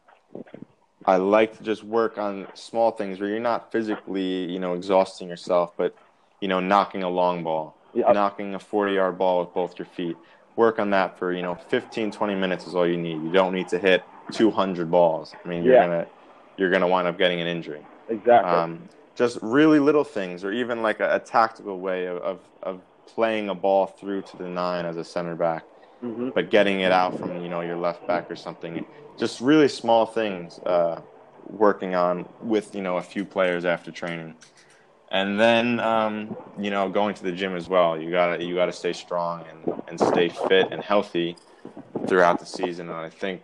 I like to just work on small things where you're not physically, you know, exhausting yourself, but you know, knocking a long ball, Yep. knocking a 40-yard ball with both your feet. Work on that for, you know, 15 20 minutes is all you need. You don't need to hit 200 balls. I mean, you're Yeah. going to you're going to wind up getting an injury Exactly. um, just really little things, or even like a, a tactical way of, of, of playing a ball through to the nine as a center back, hmm but getting it out from you know your left back or something. Just really small things uh, working on with you know a few players after training, and then um, you know going to the gym as well. You gotta you gotta stay strong and, and stay fit and healthy throughout the season. And I think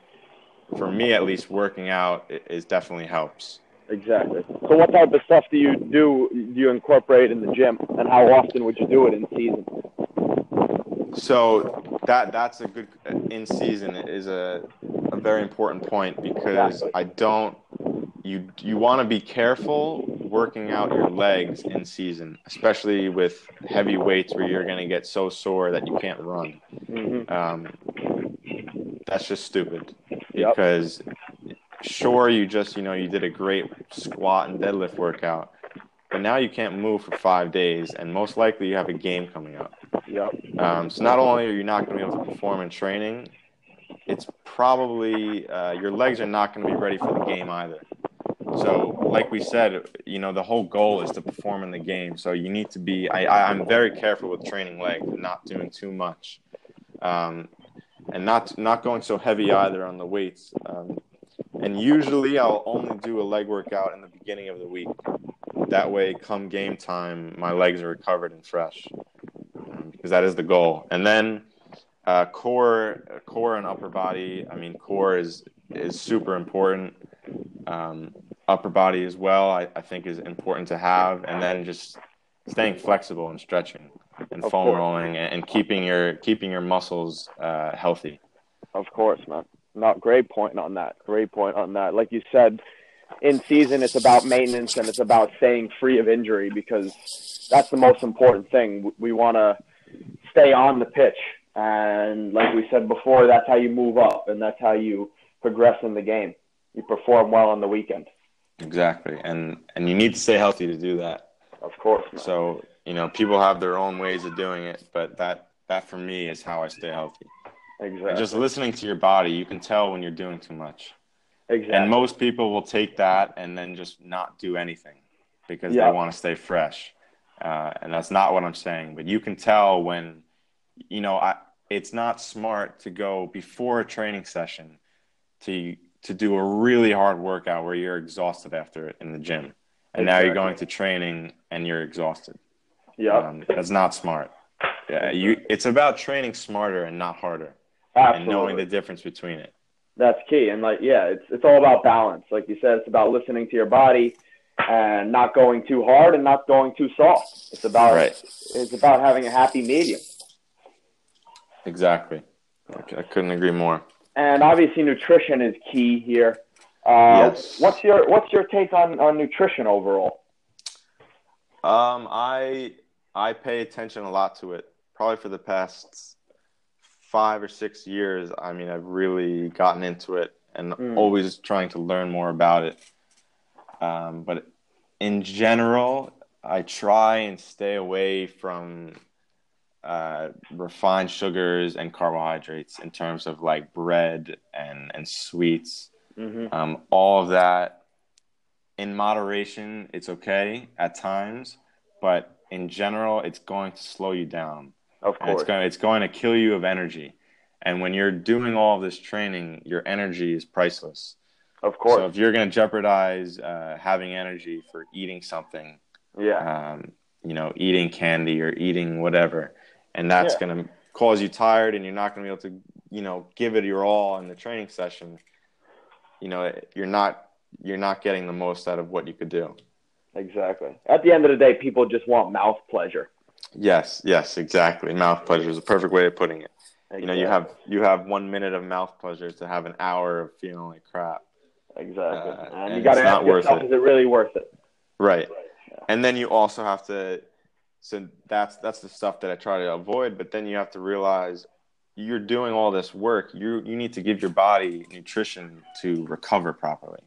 for me at least, working out is definitely helps. Exactly. So, what type of stuff do you do? Do you incorporate in the gym, and how often would you do it in season? So that that's a good in season is a, a very important point because Exactly. I don't you you want to be careful working out your legs in season, especially with heavy weights where you're going to get so sore that you can't run. hmm Um, that's just stupid Yep. Sure you just you know you did a great squat and deadlift workout, but now you can't move for five days and most likely you have a game coming up. Yep. Um, so not only are you not going to be able to perform in training, it's probably uh, your legs are not going to be ready for the game either. So, like we said, you know the whole goal is to perform in the game. So you need to be. I, I, I'm very careful with training legs not doing too much. Um, and not not going so heavy either on the weights. Um, and usually, I'll only do a leg workout in the beginning of the week. That way, come game time, my legs are recovered and fresh, um, because that is the goal. And then uh, core, core and upper body. I mean, core is is super important. Um, upper body as well, I, I think, is important to have. And then just staying flexible and stretching and of foam course. rolling and, and, keeping your keeping your muscles uh, healthy. Of course, man. Not great point on that. Great point on that. Like you said, in season it's about maintenance and it's about staying free of injury because that's the most important thing. We want to stay on the pitch, and like we said before, that's how you move up and that's how you progress in the game. You perform well on the weekend. Exactly, and and you need to stay healthy to do that. Of course. Man. So you know, people have their own ways of doing it, but that that for me is how I stay healthy. Exactly. And just listening to your body, you can tell when you're doing too much. Exactly. And most people will take that and then just not do anything because they want to stay fresh. Uh, and that's not what I'm saying. But you can tell when, you know, I, it's not smart to go before a training session to to do a really hard workout where you're exhausted after it in the gym, and exactly. now you're going to training and you're exhausted. Yeah, um, that's not smart. Yeah, you. It's about training smarter and not harder, Absolutely. and knowing the difference between it. That's key, and like yeah, it's it's all about balance. Like you said, it's about listening to your body and not going too hard and not going too soft. It's about right. it's about having a happy medium. Exactly. I couldn't agree more. And obviously, nutrition is key here. Uh, yes. What's your What's your take on, on nutrition overall? Um, I I pay attention a lot to it. Probably for the past five or six years. I mean, I've really gotten into it and mm. always trying to learn more about it. Um, but in general, I try and stay away from uh, refined sugars and carbohydrates in terms of like bread and and sweets. Mm-hmm. Um, all of that in moderation, it's okay at times, but in general, it's going to slow you down. Of course, it's going it's going to kill you of energy. And when you're doing all of this training, your energy is priceless. Of course. So if you're going to jeopardize uh, having energy for eating something, yeah, um, you know, eating candy or eating whatever, and that's yeah. going to cause you tired and you're not going to be able to you know give it your all in the training session you know you're not you're not getting the most out of what you could do exactly at the end of the day people just want mouth pleasure yes yes exactly mouth pleasure is a perfect way of putting it exactly. you know you have you have one minute of mouth pleasure to have an hour of feeling like crap exactly uh, and, and, you got to ask yourself is it really worth it right, right. Yeah. and then you also have to so that's that's the stuff that I try to avoid. But then you have to realize you're doing all this work. You you need to give your body nutrition to recover properly.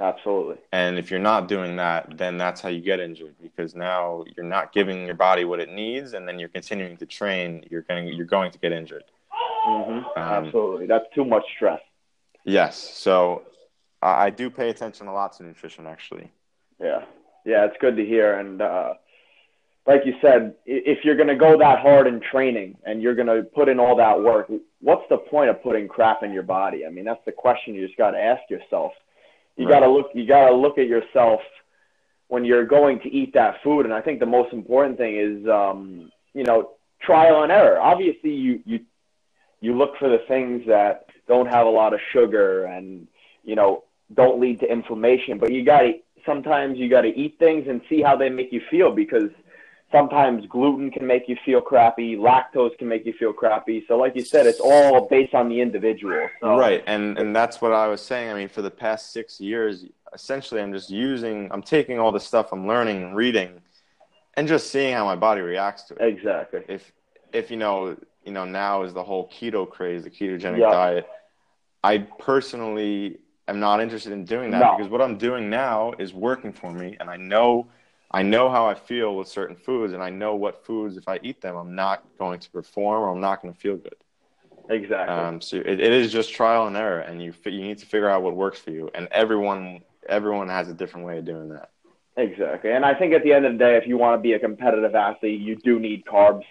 Absolutely. And if you're not doing that, then that's how you get injured because now you're not giving your body what it needs, and then you're continuing to train. You're going you're going to get injured. Mm-hmm. Um, Absolutely, that's too much stress. Yes. So I, I do pay attention a lot to nutrition, actually. Yeah, yeah, it's good to hear, and. uh like you said, if you're going to go that hard in training and you're going to put in all that work, what's the point of putting crap in your body? I mean, that's the question you just got to ask yourself. You right. got to look. You got to look at yourself when you're going to eat that food. And I think the most important thing is, um, you know, trial and error. Obviously, you you you look for the things that don't have a lot of sugar and you know don't lead to inflammation. But you got to sometimes you got to eat things and see how they make you feel because sometimes gluten can make you feel crappy, lactose can make you feel crappy. So, like you said, it's all based on the individual. So. Right, and and that's what I was saying. I mean, for the past six years, essentially, I'm just using, I'm taking all the stuff I'm learning and reading, and just seeing how my body reacts to it. Exactly. If if you know, you know, now is the whole keto craze, the ketogenic yep. diet. I personally am not interested in doing that no. because what I'm doing now is working for me, and I know I know how I feel with certain foods, and I know what foods, if I eat them, I'm not going to perform or I'm not going to feel good. Exactly. Um, so it, it is just trial and error, and you you need to figure out what works for you. And everyone everyone has a different way of doing that. Exactly. And I think at the end of the day, if you want to be a competitive athlete, you do need carbs.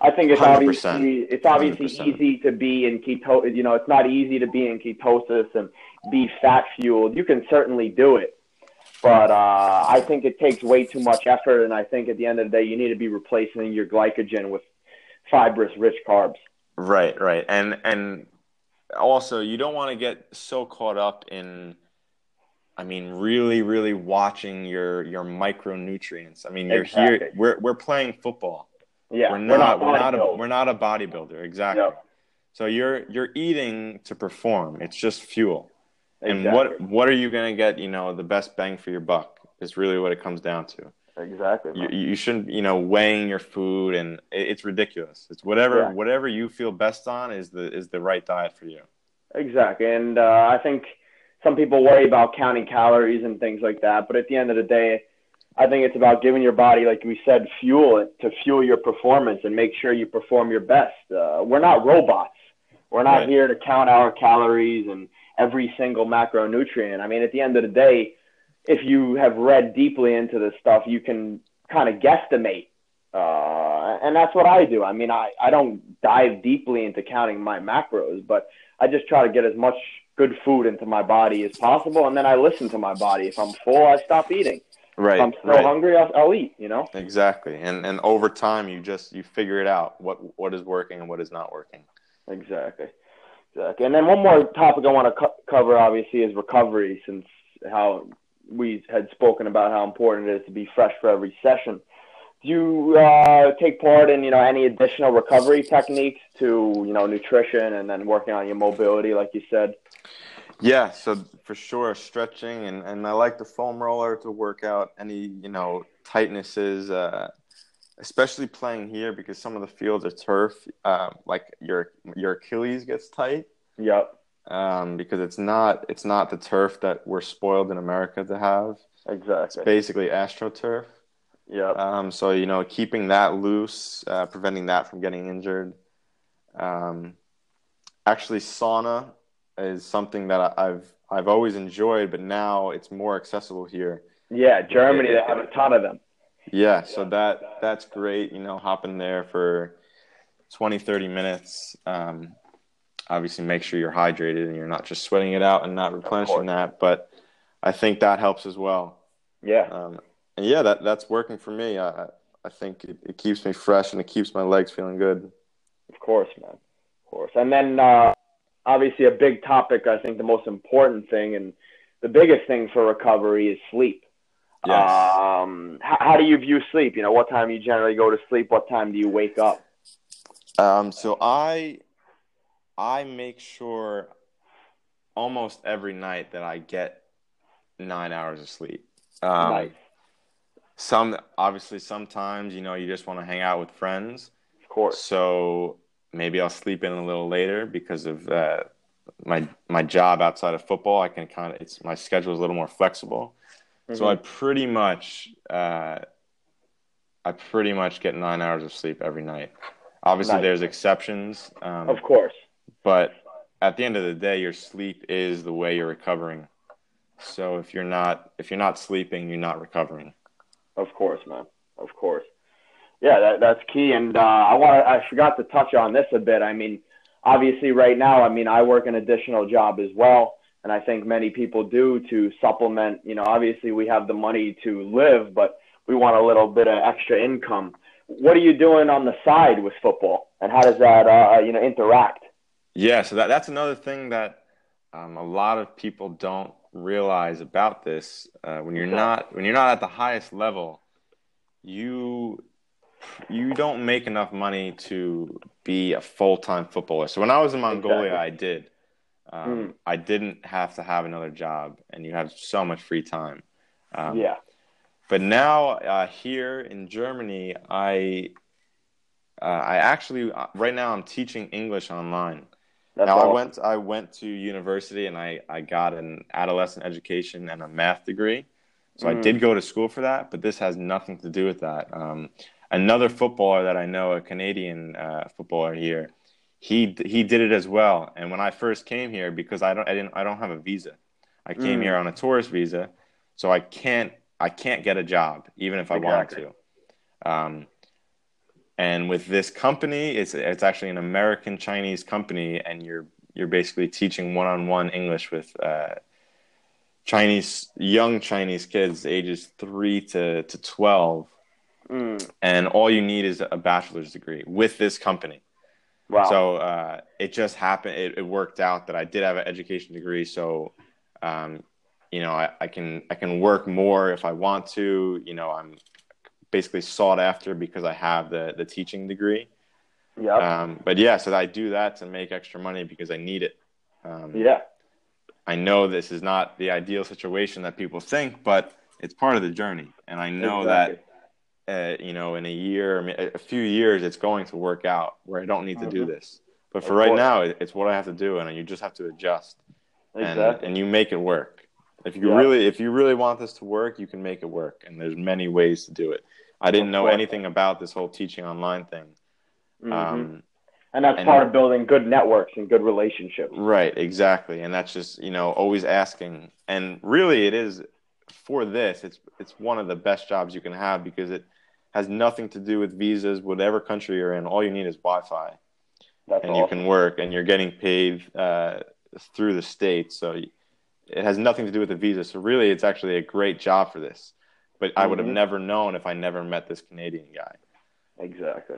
I think it's 100%. obviously it's obviously 100%. easy to be in keto. You know, it's not easy to be in ketosis and be fat fueled. You can certainly do it, but uh, I think it takes way too much effort. And I think at the end of the day, you need to be replacing your glycogen with fibrous, rich carbs. Right, right. And and also you don't want to get so caught up in I mean really really watching your your micronutrients. I mean, you're here we're we're playing football. Yeah, we're not we're not a, we're not a bodybuilder, exactly. Yep. So you're you're eating to perform. It's just fuel. And Exactly. what what are you going to get, you know, the best bang for your buck is really what it comes down to. Exactly. You, you shouldn't, you know, weighing your food, and it- it's ridiculous. It's whatever Yeah. whatever you feel best on is the is the right diet for you. Exactly. And uh, I think some people worry about counting calories and things like that. But at the end of the day, I think it's about giving your body, like we said, fuel it to fuel your performance and make sure you perform your best. Uh, we're not robots. We're not Right. here to count our calories and every single macronutrient. I mean, at the end of the day, if you have read deeply into this stuff, you can kind of guesstimate. Uh, and that's what I do. I mean, I, I don't dive deeply into counting my macros, but I just try to get as much good food into my body as possible, and then I listen to my body. If I'm full, I stop eating. Right. If I'm still right. hungry, I'll, I'll eat. You know. Exactly. And and over time you just you figure it out what what is working and what is not working. Exactly. Exactly. And then one more topic I want to co- cover, obviously, is recovery, since how we had spoken about how important it is to be fresh for every session. Do you uh, take part in, you know, any additional recovery techniques to, you know, nutrition and then working on your mobility, like you said? Yeah, so for sure stretching and and I like the foam roller to work out any, you know, tightnesses uh especially playing here because some of the fields are turf um like your your Achilles gets tight. Yep. Um, because it's not it's not the turf that we're spoiled in America to have. It's Exactly. basically astroturf. Yep. Um, so you know, keeping that loose, uh, preventing that from getting injured. Um, actually, sauna is something that I- I've I've always enjoyed, but now it's more accessible here. Yeah, Germany, they have a ton of them. Yeah, so that that's great. You know, hop in there for 20, 30 minutes. Um, obviously, make sure you're hydrated and you're not just sweating it out and not replenishing that. But I think that helps as well. Yeah. Um, and yeah, that that's working for me. I I- think it, it keeps me fresh and it keeps my legs feeling good. Of course, man. Of course. And then uh, obviously a big topic, I think the most important thing and the biggest thing for recovery is sleep. Yes. Um, how, how do you view sleep? You know, what time you generally go to sleep? What time do you wake up? Um, so I I make sure almost every night that I get nine hours of sleep. Um, nice. Some obviously sometimes you know you just want to hang out with friends, Of course. so maybe I'll sleep in a little later because of uh, my my job outside of football. I can kind of it's my schedule is a little more flexible, so I pretty much uh, I pretty much get nine hours of sleep every night. Obviously, Nice. there's exceptions, um, Of course. but at the end of the day, your sleep is the way you're recovering. So if you're not if you're not sleeping, you're not recovering. Of course, man. Of course. Yeah, that, that's key. And uh, I want I forgot to touch on this a bit. I mean, obviously, right now, I mean, I work an additional job as well, and I think many people do to supplement. You know, obviously, we have the money to live, but we want a little bit of extra income. What are you doing on the side with football, and how does that uh, you know interact? Yeah, so that, that's another thing that um, a lot of people don't realize about this. Uh, when you're not when you're not at the highest level, you you don't make enough money to be a full time footballer. So when I was in Mongolia, Exactly. I did. Um, Mm. I didn't have to have another job, and you have so much free time. Um, yeah, but now uh, here in Germany, I uh, I actually uh, right now I'm teaching English online. that's now I went I went to university and I, I got an adolescent education and a math degree. So I Mm. did go to school for that, but this has nothing to do with that. Um, another footballer that I know, a Canadian uh, footballer here, he he did it as well. And when I first came here, because I don't I didn't I don't have a visa, I came Mm. here on a tourist visa, so I can't I can't get a job even if I wanted Exactly. to. Um, And with this company, it's it's actually an American Chinese company, and you're you're basically teaching one on one English with uh, Chinese young Chinese kids, ages three to to twelve, mm. and all you need is a bachelor's degree with this company. Wow! So uh, it just happened. It, it, worked out that I did have an education degree, so um, you know I, I can I can work more if I want to. You know I'm basically sought after because I have the the teaching degree. Yeah. Um, but yeah, so I do that to make extra money because I need it. Um, yeah. I know this is not the ideal situation that people think, but it's part of the journey, and I know exactly. that uh, you know in a year, a few years, it's going to work out where I don't need to mm-hmm. do this. But for right now, it's what I have to do, and you just have to adjust, exactly. and, and you make it work. If you really, if you really want this to work, you can make it work, and there's many ways to do it. I didn't know anything about this whole teaching online thing. Mm-hmm. Um, and that's and, part of building good networks and good relationships. Right, exactly. And that's just, you know, always asking. And really it is for this, it's it's one of the best jobs you can have because it has nothing to do with visas, whatever country you're in. All you need is Wi-Fi, that's and awesome. you can work, and you're getting paid uh, through the state. So it has nothing to do with the visa. So really, it's actually a great job for this but I would have mm-hmm. never known if I never met this Canadian guy. Exactly,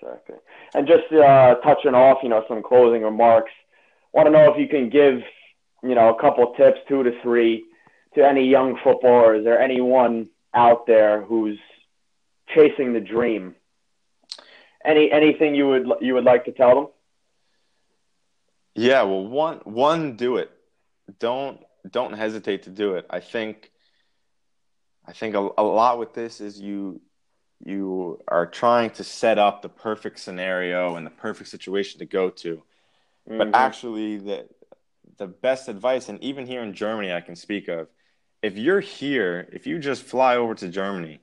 exactly. And just uh, touching off, you know, some closing remarks. Want to know if you can give, you know, a couple tips, two to three, to any young footballers or anyone out there who's chasing the dream. Any anything you would you would like to tell them? Yeah, well, one one do it. Don't don't hesitate to do it. I think I think a, a lot with this is you you are trying to set up the perfect scenario and the perfect situation to go to. Mm-hmm. But actually the the best advice and even here in Germany I can speak of if you're here, if you just fly over to Germany,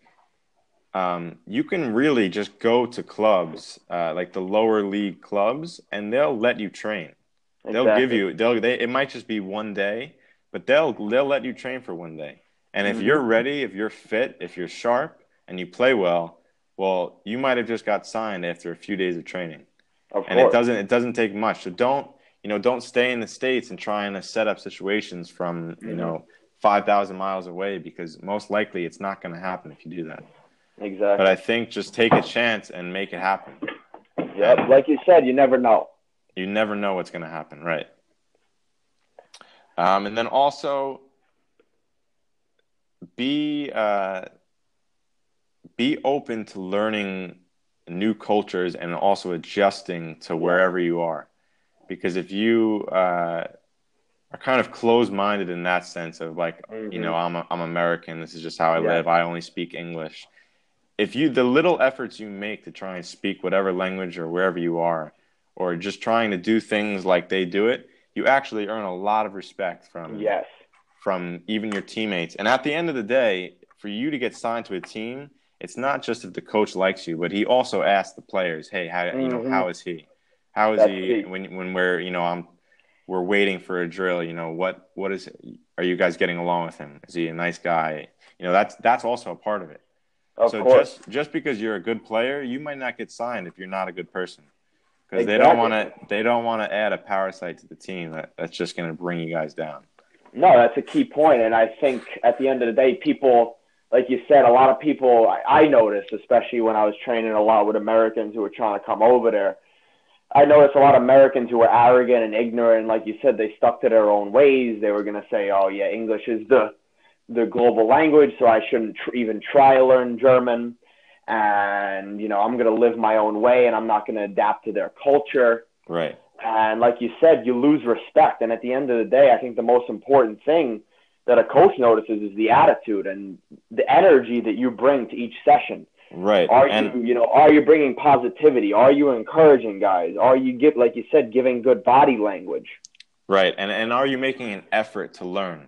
um, you can really just go to clubs, uh, like the lower league clubs, and they'll let you train. Exactly. They'll give you they'll they it might just be one day, but they'll they'll let you train for one day. And if mm-hmm. you're ready, if you're fit, if you're sharp, and you play well, well, you might have just got signed after a few days of training. Of and it doesn't it doesn't take much. So don't you know don't stay in the states and trying to set up situations from you mm-hmm. know five thousand miles away because most likely it's not going to happen if you do that. Exactly. But I think just take a chance and make it happen. Yeah, like you said, you never know. You never know what's going to happen, right? Um, and then also be uh, be open to learning new cultures and also adjusting to wherever you are because if you uh, are kind of closed-minded in that sense of like mm-hmm. you know I'm a, I'm American this is just how I yeah. live I only speak English if you the little efforts you make to try and speak whatever language or wherever you are or just trying to do things like they do it you actually earn a lot of respect from yes from even your teammates. And at the end of the day, for you to get signed to a team, it's not just if the coach likes you, but he also asks the players, "Hey, how mm-hmm. you know mm-hmm. how is he? How is That's he when when we're you know I'm we're waiting for a drill? You know what what is are you guys getting along with him? Is he a nice guy? You know that's that's also a part of it. Of so course. just just because you're a good player, you might not get signed if you're not a good person because exactly. they don't want to they don't want to add a parasite to the team that, that's just going to bring you guys down. No, that's a key point, and I think at the end of the day, people, like you said, a lot of people I, I noticed, especially when I was training a lot with Americans who were trying to come over there. I noticed a lot of Americans who were arrogant and ignorant. Like you said, they stuck to their own ways. They were going to say, "Oh yeah, English is the the global language, so I shouldn't tr- even try to learn German." And you know, I'm going to live my own way, and I'm not going to adapt to their culture. Right. And like you said, you lose respect. And at the end of the day, I think the most important thing that a coach notices is the attitude and the energy that you bring to each session. Right. Are and, you, you know, are you bringing positivity? Are you encouraging guys? Are you give, like you said, giving good body language? Right. And and are you making an effort to learn?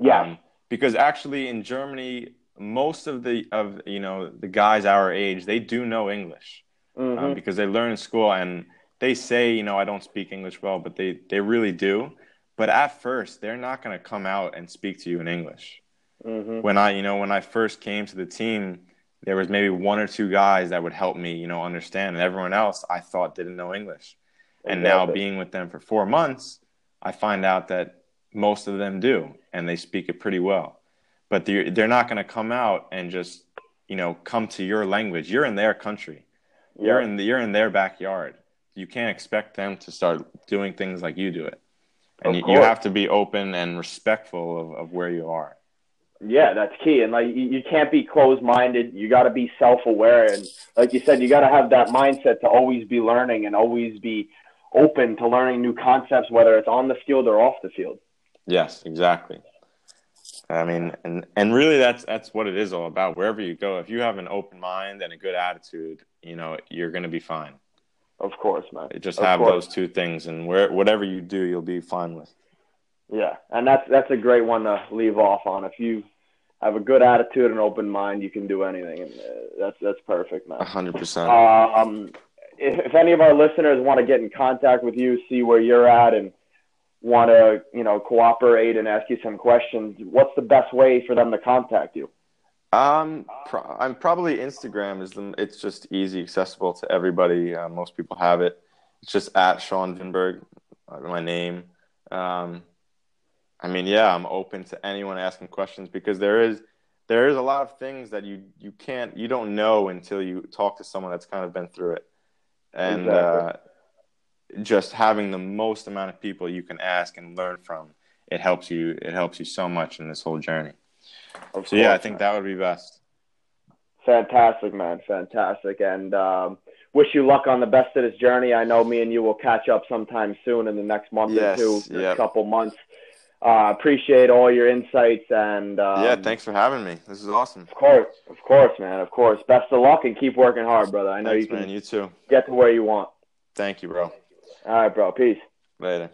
Yeah. Um, because actually, in Germany, most of the of you know the guys our age, they do know English um, mm-hmm. um, because they learn in school and they say, you know, I don't speak English well, but they they really do. But at first, they're not going to come out and speak to you in English. Mm-hmm. When I, you know, when I first came to the team, there was maybe one or two guys that would help me, you know, understand, and everyone else I thought didn't know English. And now being with them for four months, I find out that most of them do, and they speak it pretty well. But they're, they're not going to come out and just, you know, come to your language. You're in their country. Yeah. You're in the, you're in their backyard. You can't expect them to start doing things like you do it. And you, you, have to be open and respectful of, of where you are. Yeah, that's key. And like you, you can't be closed minded. You got to be self aware. And like you said, you got to have that mindset to always be learning and always be open to learning new concepts, whether it's on the field or off the field. Yes, exactly. I mean, and and really, that's that's what it is all about. Wherever you go, if you have an open mind and a good attitude, you know, you're going to be fine. Of course, man. just of have course. those two things, and where whatever you do, you'll be fine with. Yeah, and that's that's a great one to leave off on. If you have a good attitude and open mind, you can do anything, and uh, that's that's perfect, man. hundred percent. Um, if, if any of our listeners want to get in contact with you, see where you're at, and want to you know cooperate and ask you some questions, what's the best way for them to contact you? Um, pro- I'm probably Instagram is the. It's just easy, accessible to everybody. Uh, most people have it. It's just at Sean Vinberg, uh, my name. Um, I mean, yeah, I'm open to anyone asking questions because there is there is a lot of things that you you can't you don't know until you talk to someone that's kind of been through it, and exactly. uh, just having the most amount of people you can ask and learn from it helps you it helps you so much in this whole journey. Of so yeah, I think man. that would be best. Fantastic, man, fantastic, and um, wish you luck on the best of this journey. I know me and you will catch up sometime soon in the next month yes, or two, yep. couple months uh, appreciate all your insights and um, yeah, thanks for having me. This is awesome. Of course, of course, man. Of course. Best of luck and keep working hard, brother. I know thanks, you can. Man, you too. Get to where you want. Thank you, bro. All right, bro. Peace. Later.